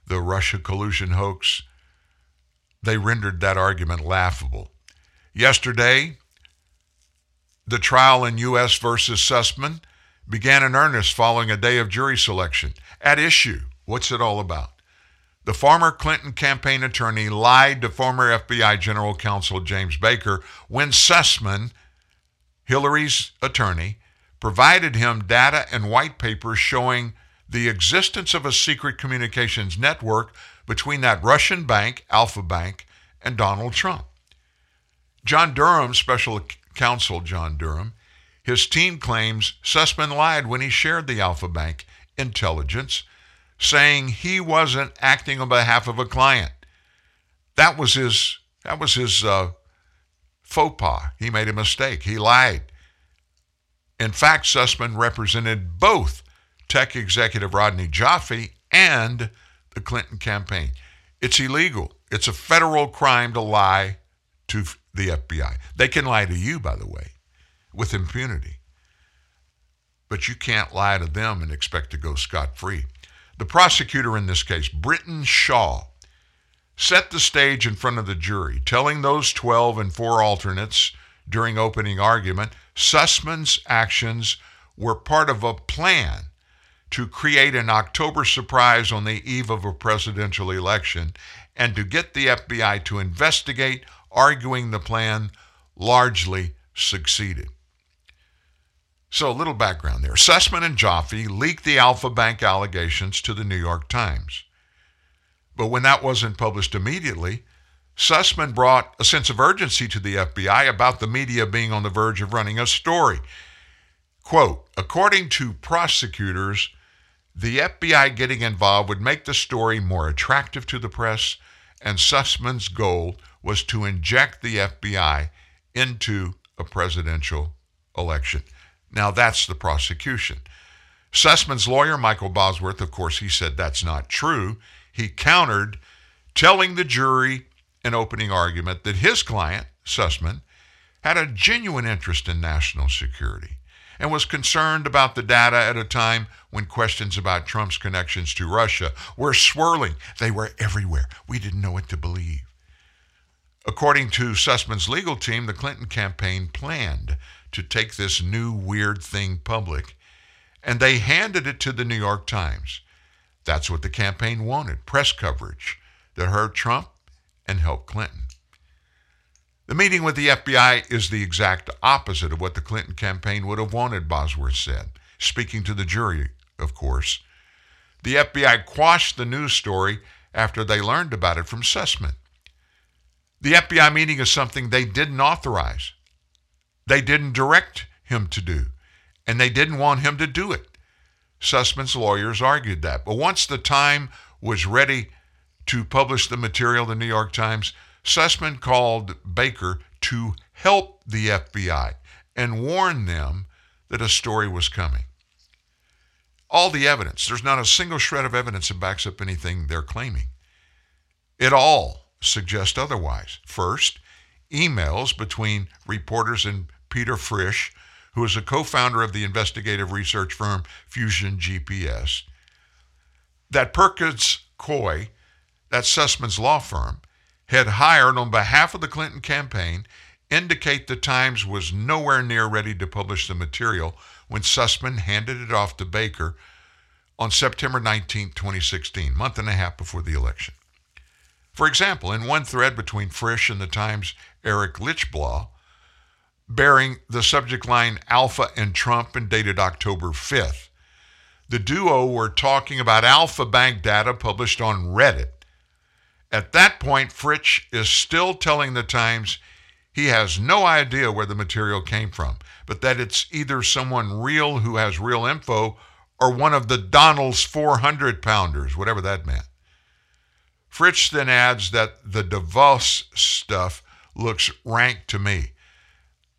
the Russia collusion hoax. They rendered that argument laughable. Yesterday, the trial in U.S. versus Sussmann began in earnest following a day of jury selection. At issue, what's it all about? The former Clinton campaign attorney lied to former FBI General Counsel James Baker when Sussmann, Hillary's attorney, provided him data and white papers showing the existence of a secret communications network between that Russian bank, Alfa Bank, and Donald Trump. John Durham, special counsel John Durham, his team claims Sussmann lied when he shared the Alfa Bank intelligence saying he wasn't acting on behalf of a client. That was his that was his uh, faux pas. He made a mistake. He lied. In fact, Sussmann represented both tech executive Rodney Joffe and the Clinton campaign. It's illegal. It's a federal crime to lie to the FBI. They can lie to you, by the way, with impunity. But you can't lie to them and expect to go scot free. The prosecutor in this case, Brittain Shaw, set the stage in front of the jury, telling those 12 and four alternates during opening argument Sussmann's actions were part of a plan to create an October surprise on the eve of a presidential election and to get the FBI to investigate, arguing the plan largely succeeded. So, a little background there. Sussmann and Joffe leaked the Alfa Bank allegations to the New York Times. But when that wasn't published immediately, Sussmann brought a sense of urgency to the FBI about the media being on the verge of running a story. Quote, according to prosecutors, the FBI getting involved would make the story more attractive to the press, and Sussmann's goal was to inject the FBI into a presidential election. Now, that's the prosecution. Sussmann's lawyer, Michael Bosworth, of course, he said that's not true. He countered, telling the jury in opening argument that his client, Sussmann, had a genuine interest in national security and was concerned about the data at a time when questions about Trump's connections to Russia were swirling. They were everywhere. We didn't know what to believe. According to Sussmann's legal team, the Clinton campaign planned to take this new weird thing public, and they handed it to the New York Times. That's what the campaign wanted press coverage that hurt Trump and helped Clinton. The meeting with the FBI is the exact opposite of what the Clinton campaign would have wanted, Bosworth said, speaking to the jury, of course. The FBI quashed the news story after they learned about it from Sussmann. The FBI meeting is something they didn't authorize. They didn't direct him to do, and they didn't want him to do it. Sussmann's lawyers argued that. But once the time was ready to publish the material, the New York Times, Sussmann called Baker to help the FBI and warn them that a story was coming. All the evidence, there's not a single shred of evidence that backs up anything they're claiming. It all suggests otherwise. First, emails between reporters and Peter Fritsch, who is a co founder of the investigative research firm Fusion GPS, that Perkins Coie, that Sussmann's law firm, had hired on behalf of the Clinton campaign indicate the Times was nowhere near ready to publish the material when Sussmann handed it off to Baker on September 19, 2016, month and a half before the election. For example, in one thread between Fritsch and the Times' Eric Lichtblau, bearing the subject line Alfa and Trump and dated October 5th, the duo were talking about Alfa Bank data published on Reddit. At that point, Fritsch is still telling the Times he has no idea where the material came from, but that it's either someone real who has real info or one of the Donald's 400 pounders, whatever that meant. Fritsch then adds that the DeVos stuff looks rank to me.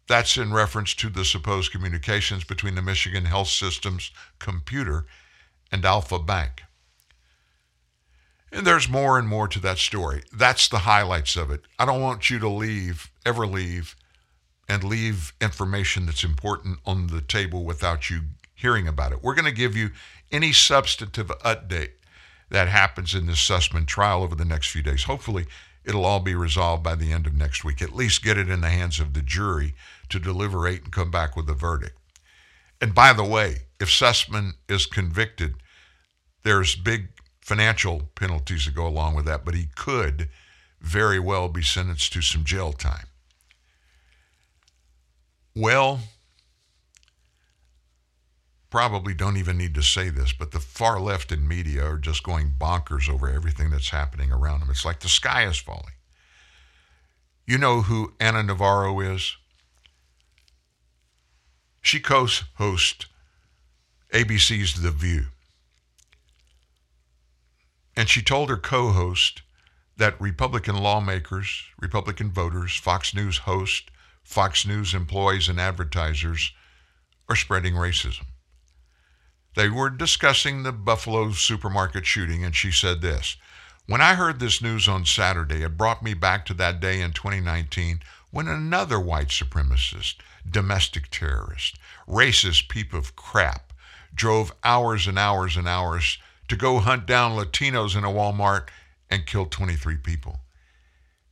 That's in reference to the supposed communications between the Michigan Health System's computer and Alfa Bank. And there's more and more to that story. That's the highlights of it. I don't want you to leave, ever leave, and leave information that's important on the table without you hearing about it. We're going to give you any substantive update that happens in this Sussmann trial over the next few days. Hopefully, it'll all be resolved by the end of next week. At least get it in the hands of the jury to deliberate and come back with a verdict. And by the way, if Sussmann is convicted, there's big financial penalties that go along with that, but he could very well be sentenced to some jail time. Well, probably don't even need to say this, but the far left in media are just going bonkers over everything that's happening around them. It's like the sky is falling. You know who Ana Navarro is? She co hosts ABC's The View. And she told her co host that Republican lawmakers, Republican voters, Fox News hosts, Fox News employees, and advertisers are spreading racism. They were discussing the Buffalo supermarket shooting, and she said this When I heard this news on Saturday, it brought me back to that day in 2019 when another white supremacist, domestic terrorist, racist peep of crap drove hours and hours and hours to go hunt down Latinos in a Walmart and kill 23 people.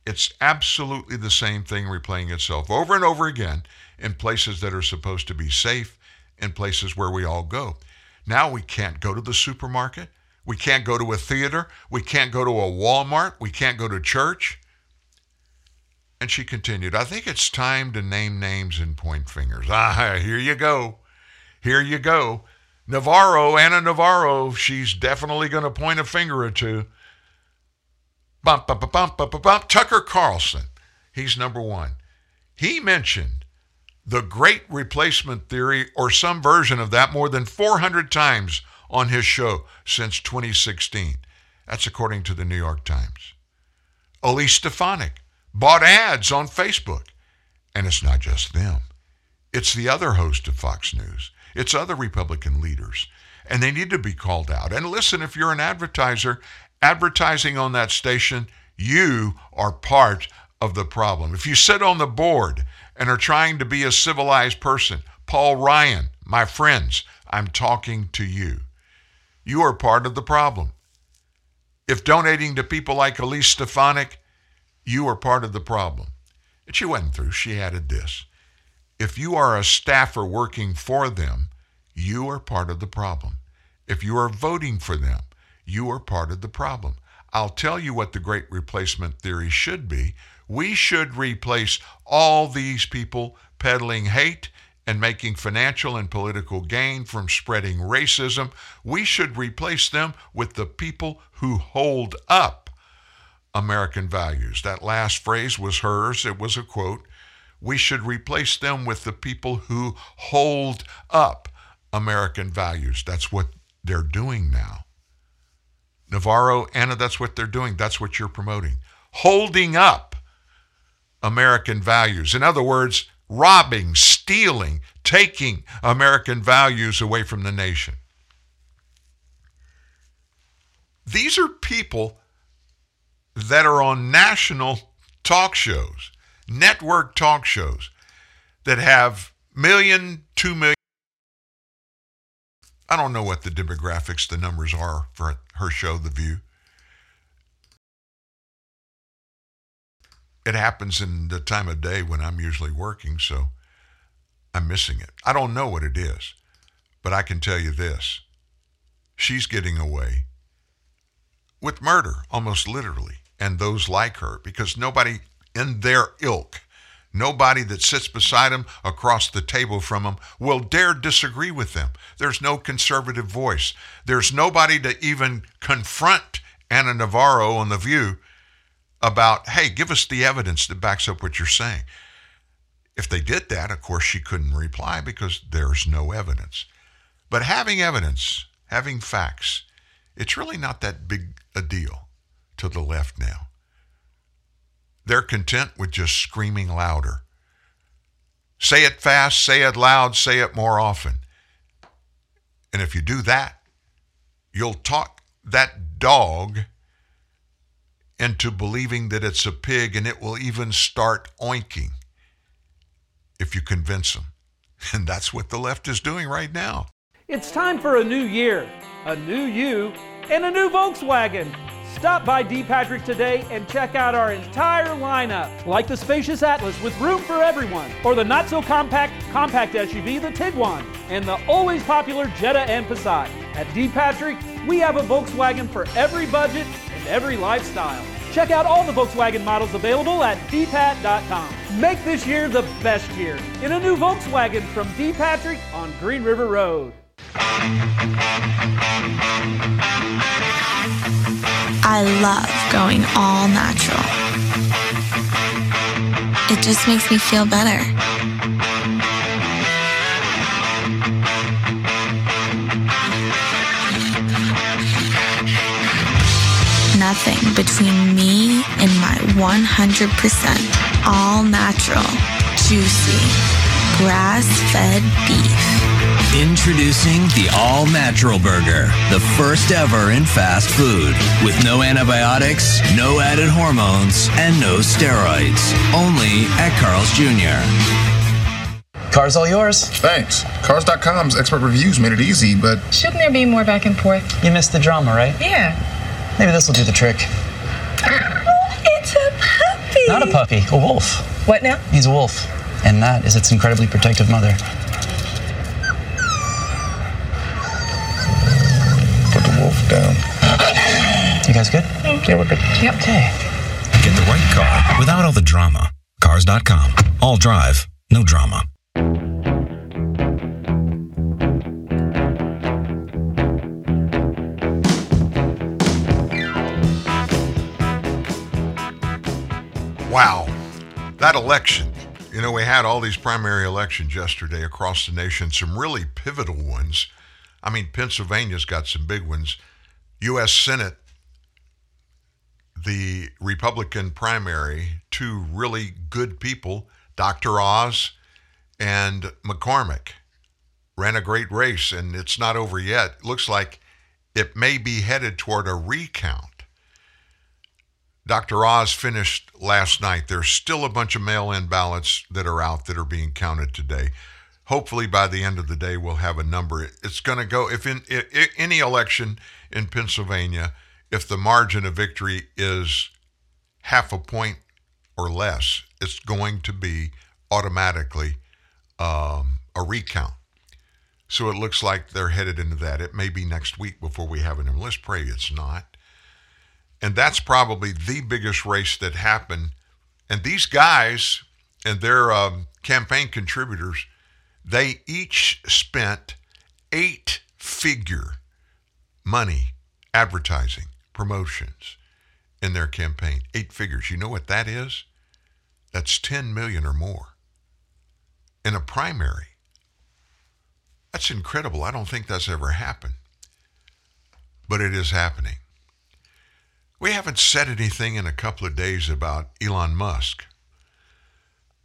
It's absolutely the same thing replaying itself over and over again in places that are supposed to be safe, in places where we all go. Now we can't go to the supermarket. We can't go to a theater. We can't go to a Walmart. We can't go to church. And she continued, I think it's time to name names and point fingers. Ah, here you go. Here you go. Navarro, Ana Navarro, she's definitely going to point a finger or two. Bump, bump, bump, bump, bump. Tucker Carlson, he's number one. He mentioned the great replacement theory or some version of that more than 400 times on his show since 2016. That's according to the New York Times. Elise Stefanik bought ads on Facebook. And it's not just them, it's the other host of Fox News, it's other Republican leaders. And they need to be called out. And listen, if you're an advertiser advertising on that station, you are part of the problem. If you sit on the board and are trying to be a civilized person, Paul Ryan, my friends, I'm talking to you. You are part of the problem. If donating to people like Elise Stefanik, you are part of the problem. And she went through, she added this. If you are a staffer working for them, you are part of the problem. If you are voting for them, you are part of the problem. I'll tell you what the great replacement theory should be. We should replace all these people peddling hate and making financial and political gain from spreading racism. We should replace them with the people who hold up American values. That last phrase was hers, it was a quote. We should replace them with the people who hold up American values. That's what they're doing now. Navarro, Ana, that's what they're doing. That's what you're promoting. Holding up American values. In other words, robbing, stealing, taking American values away from the nation. These are people that are on national talk shows, network talk shows that have million, two million. I don't know what the demographics, the numbers are for her show, The View. It happens in the time of day when I'm usually working, so I'm missing it. I don't know what it is, but I can tell you this she's getting away with murder, almost literally, and those like her, because nobody in their ilk, nobody that sits beside them across the table from them will dare disagree with them. There's no conservative voice. There's nobody to even confront Ana Navarro on The View about, hey, give us the evidence that backs up what you're saying. If they did that, of course, she couldn't reply because there's no evidence. But having evidence, having facts, it's really not that big a deal to the left now. They're content with just screaming louder. Say it fast, say it loud, say it more often. And if you do that, you'll talk that dog into believing that it's a pig and it will even start oinking if you convince them. And that's what the left is doing right now. It's time for a new year, a new you, and a new Volkswagen. Stop by D. Patrick today and check out our entire lineup, like the spacious Atlas with room for everyone, or the not so compact compact SUV, the Tiguan, and the always popular Jetta and Passat. At D. Patrick, we have a Volkswagen for every budget and every lifestyle. Check out all the Volkswagen models available at dpat.com. Make this year the best year in a new Volkswagen from D. Patrick on Green River Road. I love going all natural. It just makes me feel better. Nothing between me and my 100% all natural, juicy, grass fed beef. Introducing the All Natural Burger, the first ever in fast food, with no antibiotics, no added hormones, and no steroids. Only at Carl's Jr. Car's all yours. Thanks. Cars.com's expert reviews made it easy, but Shouldn't there be more back and forth? You missed the drama, right? Yeah. Maybe this will do the trick. Oh, it's a puppy. Not a puppy, a wolf. What now? He's a wolf. And that is its incredibly protective mother. Guys good? Yeah, we're good. Yep. Okay. Get the right car without all the drama. Cars.com. All drive, no drama. Wow. That election. You know, we had all these primary elections yesterday across the nation, some really pivotal ones. I mean, Pennsylvania's got some big ones. U.S. Senate, the Republican primary, two really good people, Dr. Oz and McCormick, ran a great race, and it's not over yet. Looks like it may be headed toward a recount. Dr. Oz finished last night. There's still a bunch of mail in ballots that are out that are being counted today. Hopefully, by the end of the day, we'll have a number. It's going to go, if in i- i- any election in Pennsylvania, if the margin of victory is half a point or less, it's going to be automatically um, a recount. So it looks like they're headed into that. It may be next week before we have an. Let's pray it's not. And that's probably the biggest race that happened. And these guys and their um, campaign contributors, they each spent eight figure money advertising, promotions in their campaign. Eight figures. You know what that is? That's 10 million or more in a primary. That's incredible. I don't think that's ever happened. But it is happening. We haven't said anything in a couple of days about Elon Musk,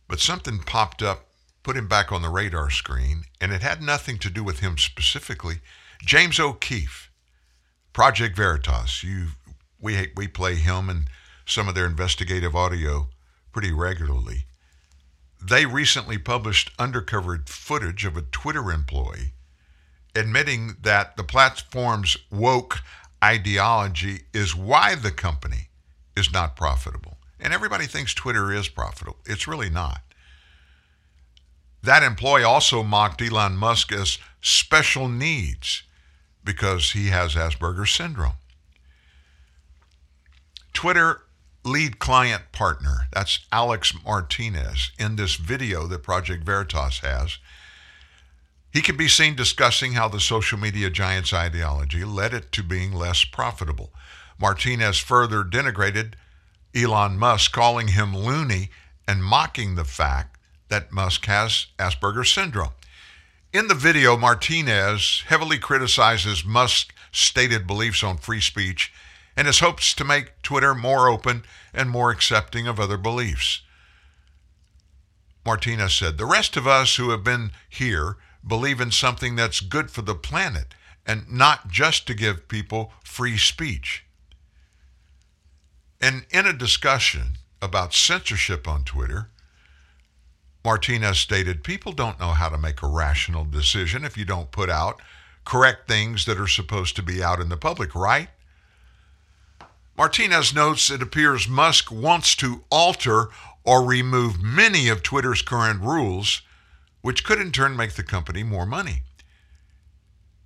but something popped up, put him back on the radar screen, and it had nothing to do with him specifically. James O'Keefe, Project Veritas. You, we we play him and some of their investigative audio pretty regularly. They recently published undercover footage of a Twitter employee admitting that the platform's woke ideology is why the company is not profitable. And everybody thinks Twitter is profitable. It's really not. That employee also mocked Elon Musk as special needs because he has Asperger's syndrome. Twitter lead client partner, that's Alex Martinez, in this video that Project Veritas has. He can be seen discussing how the social media giant's ideology led it to being less profitable. Martinez further denigrated Elon Musk, calling him loony and mocking the fact that Musk has Asperger's syndrome. In the video, Martinez heavily criticizes Musk's stated beliefs on free speech and his hopes to make Twitter more open and more accepting of other beliefs. Martinez said, The rest of us who have been here believe in something that's good for the planet and not just to give people free speech. And in a discussion about censorship on Twitter, Martinez stated, People don't know how to make a rational decision if you don't put out correct things that are supposed to be out in the public, right? Martinez notes it appears Musk wants to alter or remove many of Twitter's current rules, which could in turn make the company more money.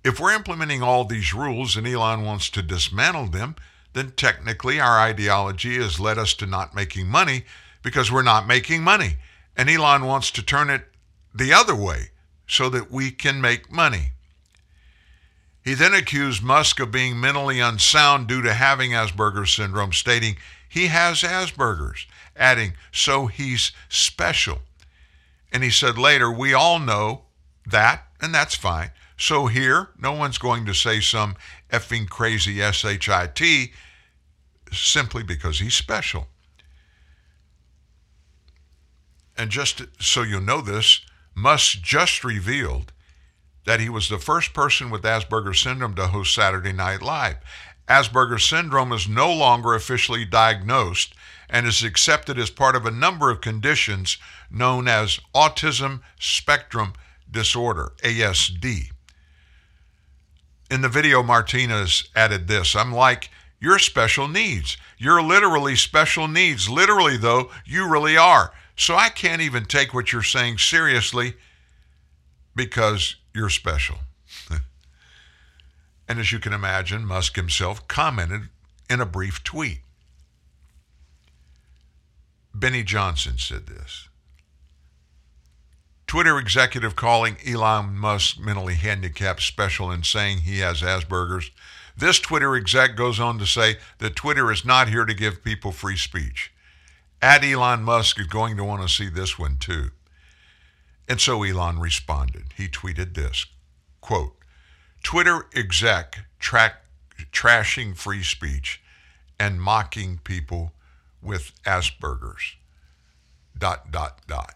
If we're implementing all these rules and Elon wants to dismantle them, then technically our ideology has led us to not making money because we're not making money. And Elon wants to turn it the other way so that we can make money. He then accused Musk of being mentally unsound due to having Asperger's syndrome, stating he has Asperger's, adding, so he's special. And he said later, we all know that, and that's fine. So here, no one's going to say some effing crazy SHIT simply because he's special. And just so you know this, Musk just revealed that he was the first person with Asperger's syndrome to host Saturday Night Live. Asperger's syndrome is no longer officially diagnosed and is accepted as part of a number of conditions known as autism spectrum disorder, ASD. In the video, Martinez added this I'm like You're special needs. You're literally special needs. Literally, though, you really are. So I can't even take what you're saying seriously because you're special. and as you can imagine, Musk himself commented in a brief tweet. Benny Johnson said this. Twitter executive calling Elon Musk mentally handicapped special and saying he has Asperger's. This Twitter exec goes on to say that Twitter is not here to give people free speech. At Elon Musk is going to want to see this one too. And so Elon responded. He tweeted this quote, Twitter exec trashing free speech and mocking people with Asperger's. Dot, dot, dot.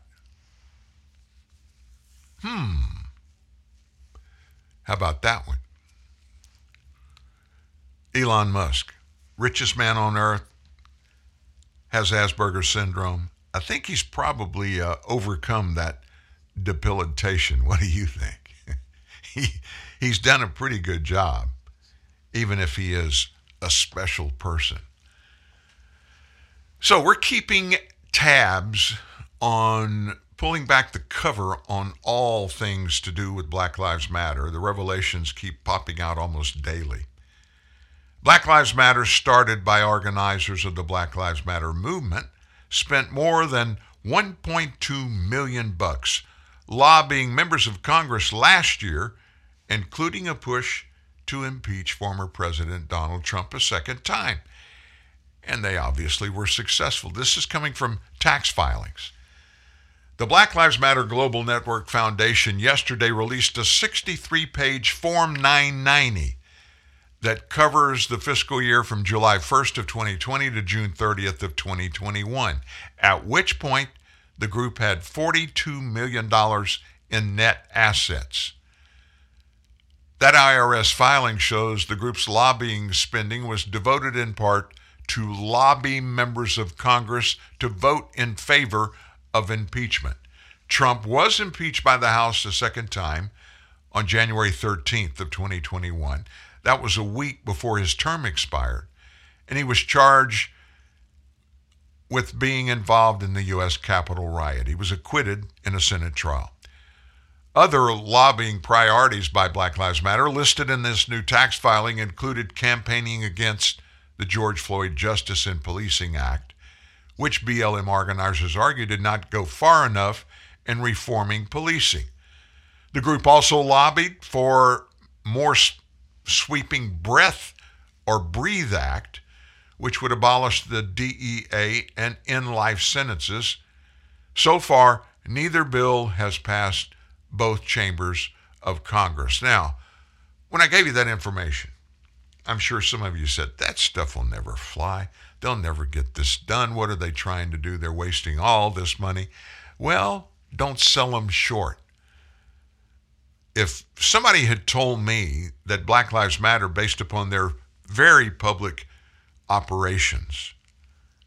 Hmm. How about that one? Elon Musk, richest man on earth, has Asperger's syndrome. I think he's probably uh, overcome that debilitation. What do you think? he, he's done a pretty good job, even if he is a special person. So we're keeping tabs on pulling back the cover on all things to do with Black Lives Matter. The revelations keep popping out almost daily. Black Lives Matter, started by organizers of the Black Lives Matter movement, spent more than 1.2 million bucks lobbying members of Congress last year, including a push to impeach former President Donald Trump a second time. And they obviously were successful. This is coming from tax filings. The Black Lives Matter Global Network Foundation yesterday released a 63 page Form 990 that covers the fiscal year from July 1st of 2020 to June 30th of 2021, at which point the group had $42 million in net assets. That IRS filing shows the group's lobbying spending was devoted in part to lobby members of Congress to vote in favor of impeachment. Trump was impeached by the House a second time on January 13th of 2021. That was a week before his term expired. And he was charged with being involved in the U.S. Capitol riot. He was acquitted in a Senate trial. Other lobbying priorities by Black Lives Matter listed in this new tax filing included campaigning against the George Floyd Justice and Policing Act, which BLM organizers argue did not go far enough in reforming policing. The group also lobbied for more sweeping Breath or Breathe Act, which would abolish the DEA and end life sentences. So far, neither bill has passed both chambers of Congress. Now, when I gave you that information, I'm sure some of you said, that stuff will never fly. They'll never get this done. What are they trying to do? They're wasting all this money. Well, don't sell them short. If somebody had told me that Black Lives Matter, based upon their very public operations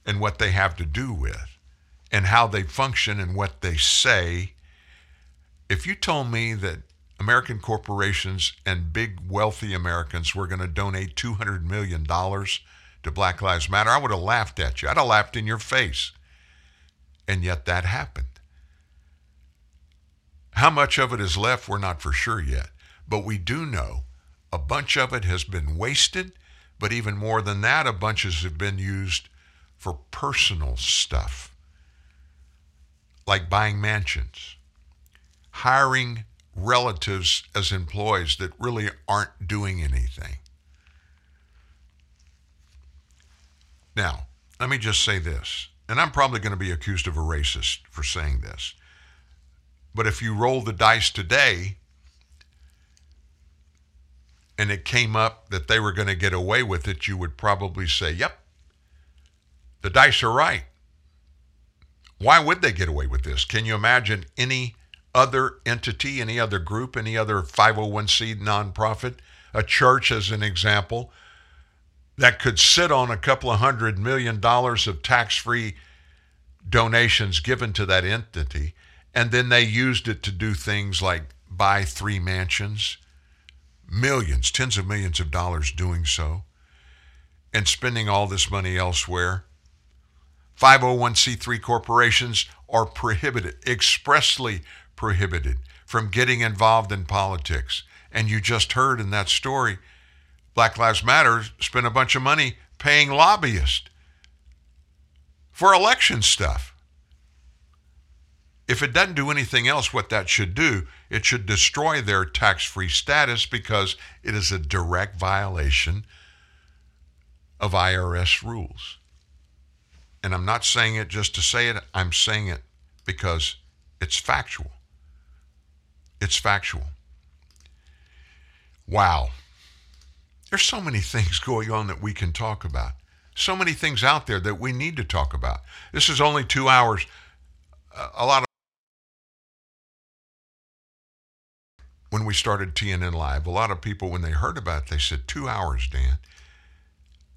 and what they have to do with and how they function and what they say, if you told me that American corporations and big wealthy Americans were going to donate $200 million to Black Lives Matter, I would have laughed at you. I'd have laughed in your face. And yet that happened. How much of it is left, we're not for sure yet. But we do know a bunch of it has been wasted, but even more than that, a bunch have been used for personal stuff, like buying mansions, hiring relatives as employees that really aren't doing anything. Now, let me just say this, and I'm probably going to be accused of a racist for saying this. But if you roll the dice today and it came up that they were going to get away with it, you would probably say, yep, the dice are right. Why would they get away with this? Can you imagine any other entity, any other group, any other 501c nonprofit, a church as an example, that could sit on a couple of hundred million dollars of tax free donations given to that entity and then they used it to do things like buy three mansions, millions, tens of millions of dollars doing so. and spending all this money elsewhere. 501c3 corporations are prohibited, expressly prohibited, from getting involved in politics. And you just heard in that story, Black Lives Matter spent a bunch of money paying lobbyists for election stuff. If it doesn't do anything else, what that should do, it should destroy their tax free status because it is a direct violation of IRS rules. And I'm not saying it just to say it, I'm saying it because it's factual. It's factual. Wow. There's so many things going on that we can talk about. So many things out there that we need to talk about. This is only two hours. A lot of when we started TNN Live, a lot of people, when they heard about it, they said, Two hours, Dan.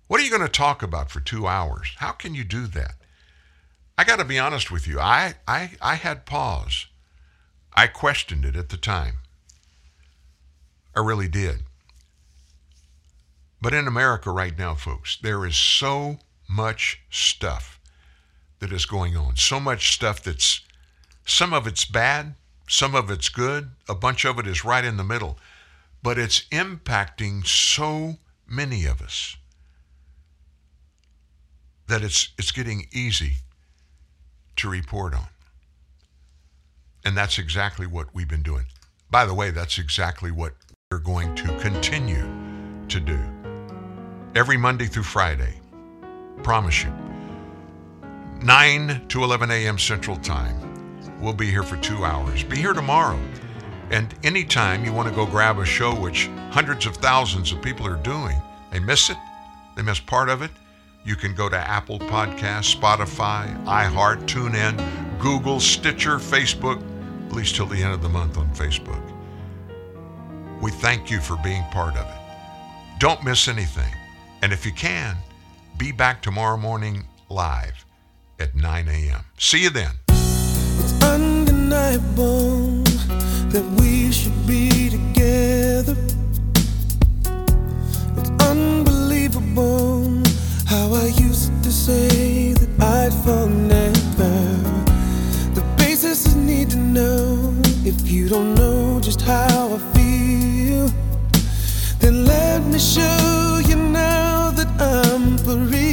What are you going to talk about for two hours? How can you do that? I got to be honest with you. I, I, I had pause. I questioned it at the time. I really did. But in America right now, folks, there is so much stuff that is going on. So much stuff that's, some of it's bad, some of it's good, a bunch of it is right in the middle. But it's impacting so many of us that it's, it's getting easy to report on. And that's exactly what we've been doing. By the way, that's exactly what we're going to continue to do. Every Monday through Friday. Promise you. 9 to 11 a.m. Central Time. We'll be here for two hours. Be here tomorrow. And anytime you want to go grab a show, which hundreds of thousands of people are doing, they miss it, they miss part of it, you can go to Apple Podcasts, Spotify, iHeart, TuneIn, Google, Stitcher, Facebook, at least till the end of the month on Facebook. We thank you for being part of it. Don't miss anything. And if you can, be back tomorrow morning live at 9 a.m. See you then. Undeniable that we should be together. It's unbelievable how I used to say that I'd fall never. The basis is need to know if you don't know just how I feel. Then let me show you now that I'm for real.